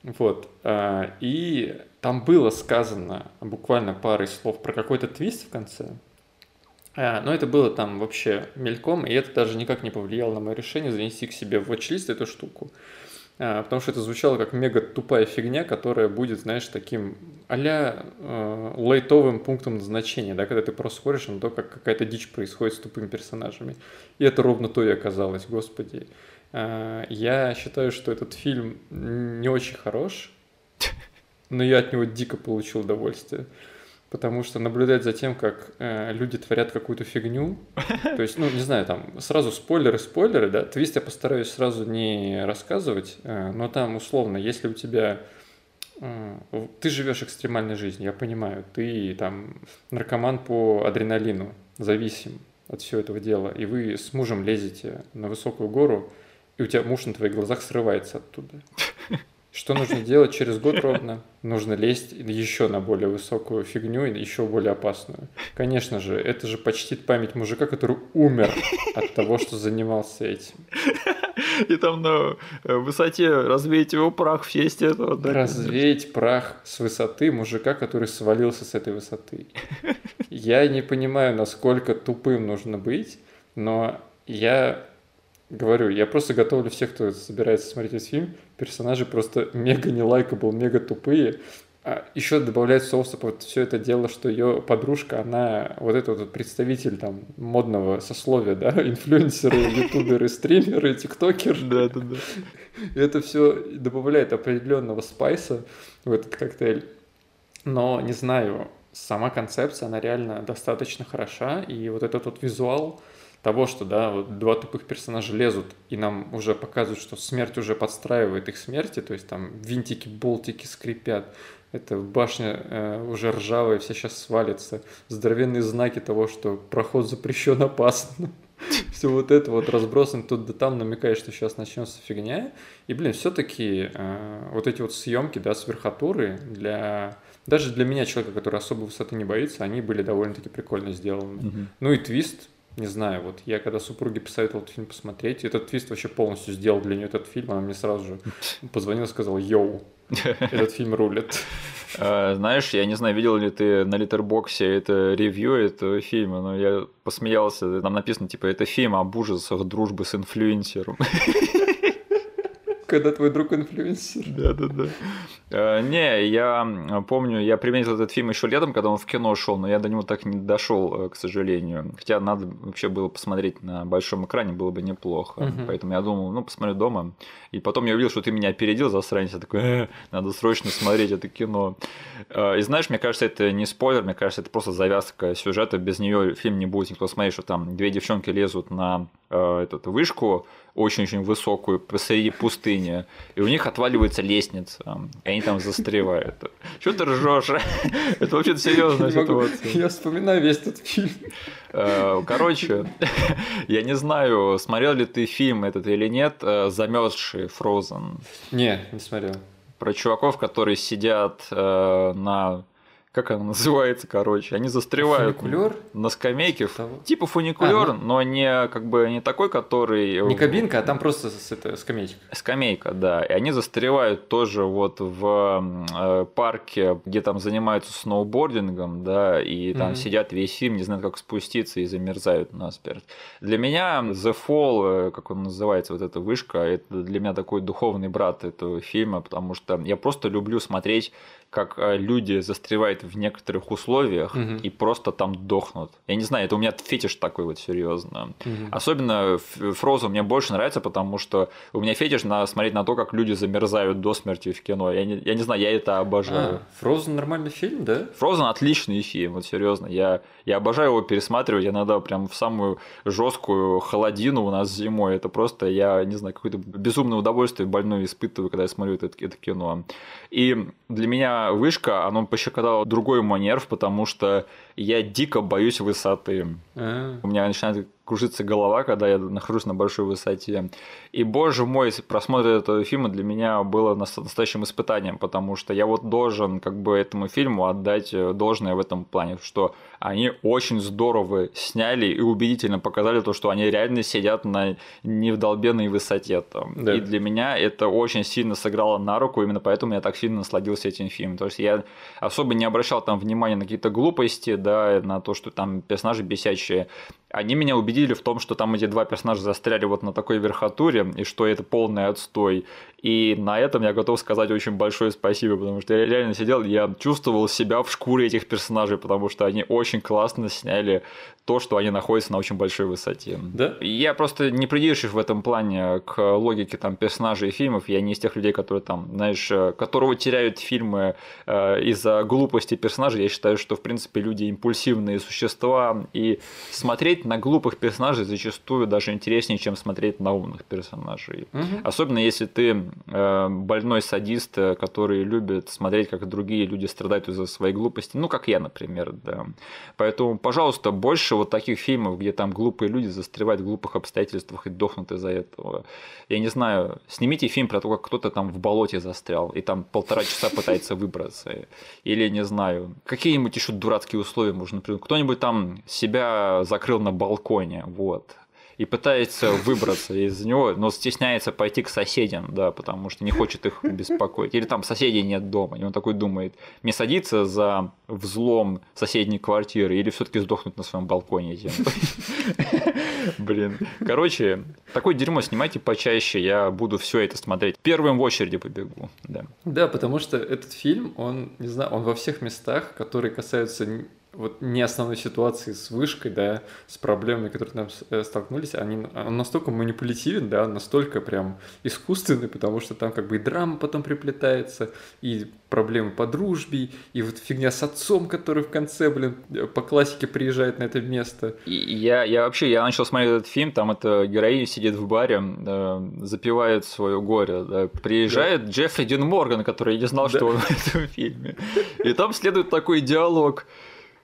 Вот. А, и там было сказано буквально парой слов про какой-то твист в конце. А, но это было там вообще мельком, и это даже никак не повлияло на мое решение занести к себе в watch эту штуку. А, потому что это звучало как мега тупая фигня, которая будет, знаешь, таким а-ля э, лайтовым пунктом назначения, да, когда ты просто смотришь на то, как какая-то дичь происходит с тупыми персонажами. И это ровно то и оказалось, господи. Э, я считаю, что этот фильм не очень хорош, но я от него дико получил удовольствие потому что наблюдать за тем, как э, люди творят какую-то фигню, то есть, ну, не знаю, там сразу спойлеры, спойлеры, да, твист я постараюсь сразу не рассказывать, э, но там условно, если у тебя э, ты живешь экстремальной жизнью, я понимаю, ты там наркоман по адреналину, зависим от всего этого дела, и вы с мужем лезете на высокую гору, и у тебя муж на твоих глазах срывается оттуда. Что нужно делать через год ровно? Нужно лезть еще на более высокую фигню и еще более опасную. Конечно же, это же почтит память мужика, который умер от того, что занимался этим. И там на э, высоте развеять его прах в честь этого. Да? Развеять прах с высоты мужика, который свалился с этой высоты. Я не понимаю, насколько тупым нужно быть, но я говорю, я просто готовлю всех, кто собирается смотреть этот фильм, персонажи просто мега не лайкабл, мега тупые. А еще добавляет соуса под все это дело, что ее подружка, она вот этот вот представитель там модного сословия, да, инфлюенсеры, ютуберы, стримеры, тиктокеры. Да, да, да. Это все добавляет определенного спайса в этот коктейль. Но не знаю, сама концепция, она реально достаточно хороша, и вот этот вот визуал, того, что, да, вот два тупых персонажа лезут, и нам уже показывают, что смерть уже подстраивает их смерти, то есть там винтики, болтики скрипят, эта башня э, уже ржавая, все сейчас свалится, здоровенные знаки того, что проход запрещен опасно. Все вот это вот разбросано тут да там, намекает, что сейчас начнется фигня. И, блин, все-таки э, вот эти вот съемки, да, с верхотуры для даже для меня, человека, который особо высоты не боится, они были довольно-таки прикольно сделаны. Mm-hmm. Ну и твист, не знаю, вот я когда супруге посоветовал этот фильм посмотреть, этот твист вообще полностью сделал для нее этот фильм, она мне сразу же позвонила и сказала, yo, этот фильм рулит. А, знаешь, я не знаю, видел ли ты на Letterboxd е это ревью этого фильма, но я посмеялся. Там написано, типа, это фильм об ужасах дружбы с инфлюенсером. когда твой друг инфлюенсер. Да, да, да. Э, не, я помню, я приметил этот фильм еще летом, когда он в кино шел, но я до него так не дошел, э, к сожалению. Хотя надо вообще было посмотреть на большом экране, было бы неплохо. Поэтому я думал, ну, посмотрю дома. И потом я увидел, что ты меня опередил, засранец. Я такой, э, надо срочно смотреть это кино. И знаешь, мне кажется, это не спойлер, мне кажется, это просто завязка сюжета. Без нее фильм не будет никто смотреть, что там две девчонки лезут на э, эту вышку, очень-очень высокую посреди пустыни, и у них отваливается лестница, и они там застревают. Что ты ржешь? Это вообще серьезная ситуация. Я вспоминаю весь этот фильм. Э, короче, я не знаю, смотрел ли ты фильм этот или нет, э, «Замерзший Frozen». Не, не смотрел. Про чуваков, которые сидят э, на как она называется, короче, они застревают фуникулер? на скамейке, Того? типа фуникулер, ага. но не как бы не такой, который не кабинка, а там просто это, скамейка. Скамейка, да, и они застревают тоже вот в э, парке, где там занимаются сноубордингом, да, и там mm сидят весь фильм, не знают, как спуститься и замерзают насмерть. Для меня The Fall, э, как он называется, вот эта вышка, это для меня такой духовный брат этого фильма, потому что я просто люблю смотреть как э, люди застревают в некоторых условиях угу. и просто там дохнут. Я не знаю, это у меня фетиш такой вот серьезно. Угу. Особенно Фрозу мне больше нравится, потому что у меня фетиш на смотреть на то, как люди замерзают до смерти в кино. Я не, я не знаю, я это обожаю. А, Фрозен нормальный фильм, да? Фрозен отличный фильм, вот серьезно. Я, я обожаю его пересматривать иногда прям в самую жесткую холодину у нас зимой. Это просто, я не знаю, какое-то безумное удовольствие больное испытываю, когда я смотрю это, это кино. И для меня вышка, оно пощекотало другой мой нерв, потому что я дико боюсь высоты. А-а-а. У меня начинает кружится голова, когда я нахожусь на большой высоте. И, боже мой, просмотр этого фильма для меня было настоящим испытанием, потому что я вот должен как бы этому фильму отдать э, должное в этом плане, что они очень здорово сняли и убедительно показали то, что они реально сидят на невдолбенной высоте там. Да. И для меня это очень сильно сыграло на руку, именно поэтому я так сильно насладился этим фильмом. То есть я особо не обращал там внимания на какие-то глупости, да, на то, что там персонажи бесячие. Они меня убедили в том, что там эти два персонажа застряли вот на такой верхотуре, и что это полный отстой. И на этом я готов сказать очень большое спасибо, потому что я реально сидел, я чувствовал себя в шкуре этих персонажей, потому что они очень классно сняли то, что они находятся на очень большой высоте. Да? Я просто не придирчив в этом плане к логике там персонажей и фильмов. Я не из тех людей, которые там, знаешь, которого теряют фильмы э, из-за глупости персонажей. Я считаю, что, в принципе, люди импульсивные существа, и смотреть на глупых персонажей зачастую даже интереснее, чем смотреть на умных персонажей. Угу. Особенно если ты Э, больной садист, э, который любит смотреть, как другие люди страдают из-за своей глупости, ну, как я, например, да. Поэтому, пожалуйста, больше вот таких фильмов, где там глупые люди застревают в глупых обстоятельствах и дохнут из-за этого. Я не знаю, снимите фильм про то, как кто-то там в болоте застрял и там полтора часа пытается выбраться. Или, не знаю, какие-нибудь еще дурацкие условия можно придумать. Кто-нибудь там себя закрыл на балконе, вот и пытается выбраться из него, но стесняется пойти к соседям, да, потому что не хочет их беспокоить. Или там соседей нет дома, и он такой думает, мне садиться за взлом соседней квартиры или все таки сдохнуть на своем балконе. Блин. Короче, такое дерьмо снимайте почаще, я буду все это смотреть. Первым в очереди побегу. Да. да, потому что этот фильм, он, не знаю, он во всех местах, которые касаются вот не основной ситуации с вышкой, да, с проблемами, которые там э, столкнулись, они, он настолько манипулятивен, да, настолько прям искусственный, потому что там как бы и драма потом приплетается, и проблемы по дружбе, и вот фигня с отцом, который в конце, блин, по классике приезжает на это место. И я, я вообще, я начал смотреть этот фильм, там эта героиня сидит в баре, да, запивает свое горе, да, приезжает да. Джеффри Дин Морган, который я не знал, да. что он в этом фильме, и там следует такой диалог –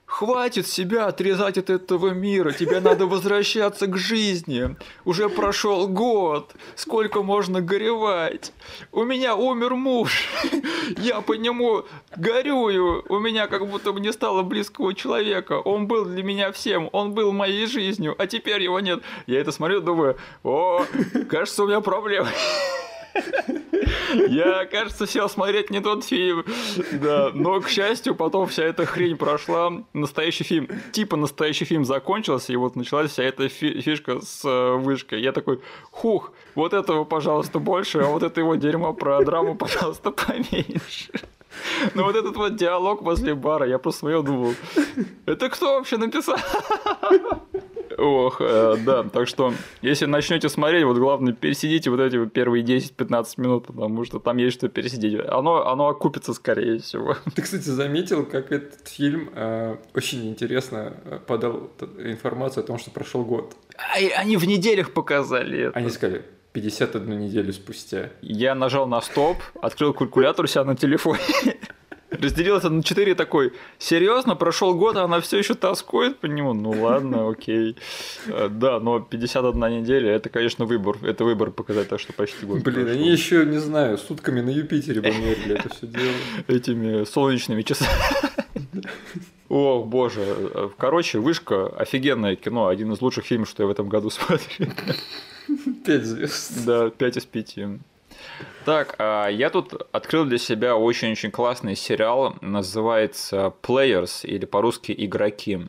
Хватит себя отрезать от этого мира, тебе надо возвращаться к жизни. Уже прошел год, сколько можно горевать? У меня умер муж, я по нему горюю, у меня как будто бы не стало близкого человека. Он был для меня всем, он был моей жизнью, а теперь его нет. Я это смотрю, думаю, о, кажется, у меня проблемы. Я, кажется, сел смотреть не тот фильм. Да, но, к счастью, потом вся эта хрень прошла. Настоящий фильм, типа настоящий фильм закончился, и вот началась вся эта фишка с э, вышкой. Я такой, хух, вот этого, пожалуйста, больше, а вот это его дерьмо про драму, пожалуйста, поменьше. Ну вот этот вот диалог возле бара, я просто смотрел, думал, это кто вообще написал? Ох, э, да, так что, если начнете смотреть, вот главное, пересидите вот эти первые 10-15 минут, потому что там есть что пересидеть. Оно, оно окупится, скорее всего. Ты, кстати, заметил, как этот фильм э, очень интересно э, подал информацию о том, что прошел год. А, они в неделях показали это. Они сказали, 51 неделю спустя. Я нажал на стоп, открыл калькулятор у себя на телефоне разделил это на четыре такой, серьезно, прошел год, а она все еще тоскует по нему? Ну ладно, окей. Э, да, но 51 неделя, это, конечно, выбор. Это выбор показать, так что почти год. Блин, прошло. они еще, не знаю, сутками на Юпитере померили это все дело. Этими солнечными часами. Ох, боже. Короче, «Вышка» – офигенное кино, один из лучших фильмов, что я в этом году смотрел. Пять звезд. Да, пять из пяти. Так, а, я тут открыл для себя очень-очень классный сериал, называется Players, или по-русски «Игроки».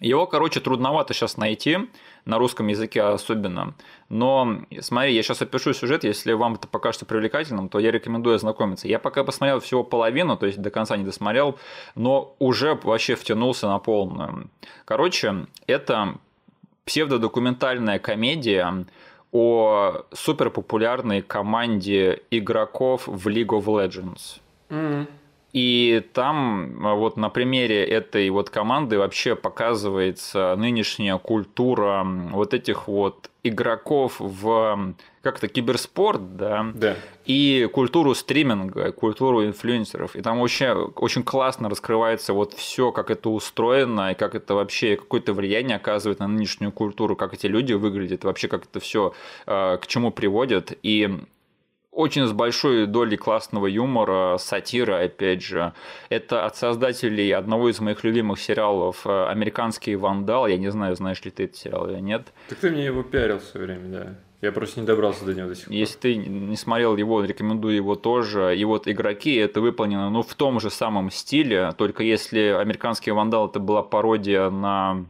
Его, короче, трудновато сейчас найти, на русском языке особенно. Но смотри, я сейчас опишу сюжет, если вам это покажется привлекательным, то я рекомендую ознакомиться. Я пока посмотрел всего половину, то есть до конца не досмотрел, но уже вообще втянулся на полную. Короче, это псевдодокументальная комедия о суперпопулярной команде игроков в League of Legends. Mm. И там вот на примере этой вот команды вообще показывается нынешняя культура вот этих вот игроков в как-то киберспорт, да, да, и культуру стриминга, культуру инфлюенсеров. И там вообще очень классно раскрывается вот все, как это устроено, и как это вообще какое-то влияние оказывает на нынешнюю культуру, как эти люди выглядят, вообще как это все э, к чему приводит. И очень с большой долей классного юмора, сатира, опять же. Это от создателей одного из моих любимых сериалов э, «Американский вандал». Я не знаю, знаешь ли ты этот сериал или нет. Так ты мне его пиарил все время, да. Я просто не добрался до него до сих пор. Если ты не смотрел его, рекомендую его тоже. И вот игроки это выполнено ну, в том же самом стиле, только если американский вандал это была пародия на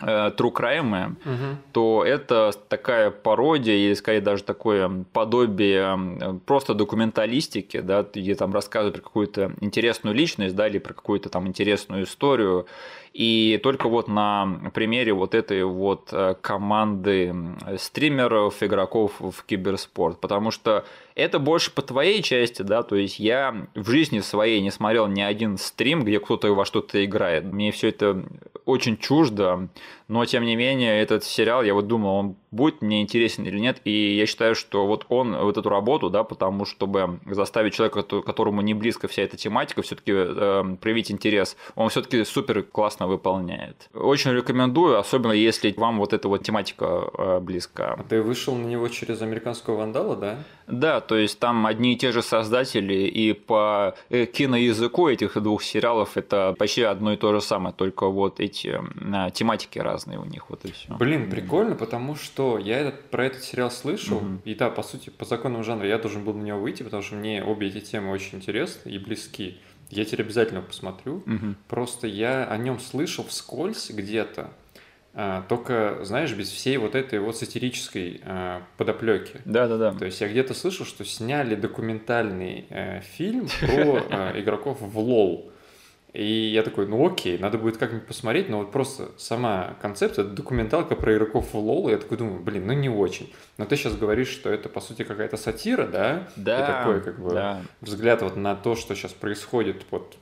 true crime, угу. то это такая пародия или скорее даже такое подобие просто документалистики, да, где там рассказывают про какую-то интересную личность, да, или про какую-то там интересную историю. И только вот на примере вот этой вот э, команды стримеров, игроков в киберспорт, потому что это больше по твоей части, да, то есть я в жизни своей не смотрел ни один стрим, где кто-то во что-то играет. Мне все это очень чуждо, но тем не менее этот сериал, я вот думал, он будет мне интересен или нет. И я считаю, что вот он вот эту работу, да, потому чтобы заставить человека, которому не близко вся эта тематика, все-таки э, проявить интерес, он все-таки супер классно выполняет. Очень рекомендую, особенно если вам вот эта вот тематика э, близка. А ты вышел на него через американского вандала, да? Да, то есть там одни и те же создатели, и по э, киноязыку этих двух сериалов это почти одно и то же самое, только вот эти э, тематики разные у них, вот и все. Блин, прикольно, потому что я этот, про этот сериал слышал, mm-hmm. и да, по сути, по законам жанра я должен был на него выйти, потому что мне обе эти темы очень интересны и близки. Я теперь обязательно посмотрю. Mm-hmm. Просто я о нем слышал вскользь где-то, а, только, знаешь, без всей вот этой вот сатирической а, подоплеки. Да, да, да. То есть я где-то слышал, что сняли документальный а, фильм про а, игроков в лол. И я такой, ну окей, надо будет как-нибудь посмотреть, но вот просто сама концепция, документалка про игроков в LoL, я такой думаю, блин, ну не очень. Но ты сейчас говоришь, что это по сути какая-то сатира, да? Да. И такой как бы да. взгляд вот на то, что сейчас происходит вот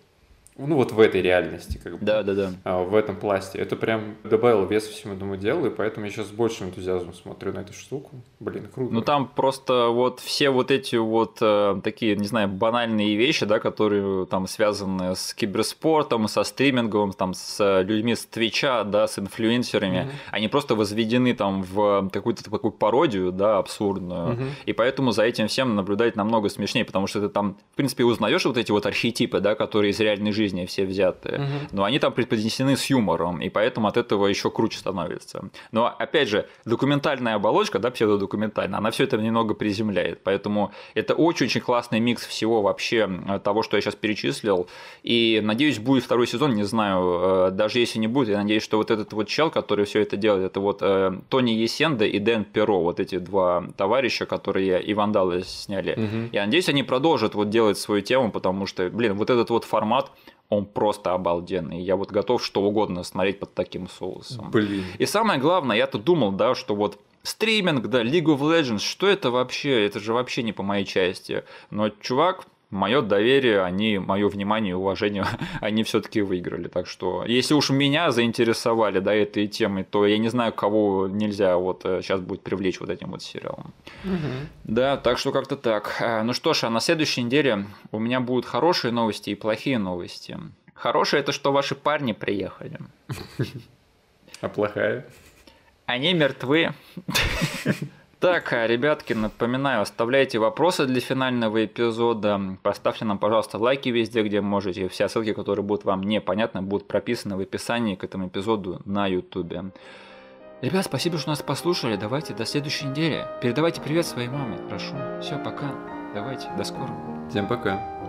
ну вот в этой реальности, как бы. Да, да, да. А, в этом пласте. Это прям добавило вес всему этому делу, и поэтому я сейчас с большим энтузиазмом смотрю на эту штуку. Блин, круто. Ну там просто вот все вот эти вот э, такие, не знаю, банальные вещи, да, которые там связаны с киберспортом, со стримингом, там с людьми с Twitch а, да, с инфлюенсерами, mm-hmm. они просто возведены там в какую-то такую пародию, да, абсурдную. Mm-hmm. И поэтому за этим всем наблюдать намного смешнее, потому что ты там, в принципе, узнаешь вот эти вот архетипы, да, которые из реальной жизни жизни все взяты, угу. но они там преподнесены с юмором, и поэтому от этого еще круче становится. Но опять же, документальная оболочка, да, псевдодокументальная, она все это немного приземляет, поэтому это очень-очень классный микс всего вообще э, того, что я сейчас перечислил, и надеюсь, будет второй сезон, не знаю, э, даже если не будет, я надеюсь, что вот этот вот чел, который все это делает, это вот э, Тони Есенда и Дэн Перо, вот эти два товарища, которые и Вандалы сняли. Угу. Я надеюсь, они продолжат вот делать свою тему, потому что, блин, вот этот вот формат, он просто обалденный. Я вот готов что угодно смотреть под таким соусом. Блин. И самое главное, я-то думал, да, что вот стриминг, да, League of Legends, что это вообще? Это же вообще не по моей части. Но чувак мое доверие, они, мое внимание и уважение, они все-таки выиграли. Так что, если уж меня заинтересовали да, этой темой, то я не знаю, кого нельзя вот сейчас э, будет привлечь вот этим вот сериалом. Угу. Да, так что как-то так. Э, ну что ж, а на следующей неделе у меня будут хорошие новости и плохие новости. Хорошие это что ваши парни приехали. А плохая? Они мертвы. Так, а, ребятки, напоминаю, оставляйте вопросы для финального эпизода. Поставьте нам, пожалуйста, лайки везде, где можете. Все ссылки, которые будут вам непонятны, будут прописаны в описании к этому эпизоду на YouTube. Ребят, спасибо, что нас послушали. Давайте до следующей недели. Передавайте привет своей маме, прошу. Все, пока. Давайте, до скорого. Всем пока.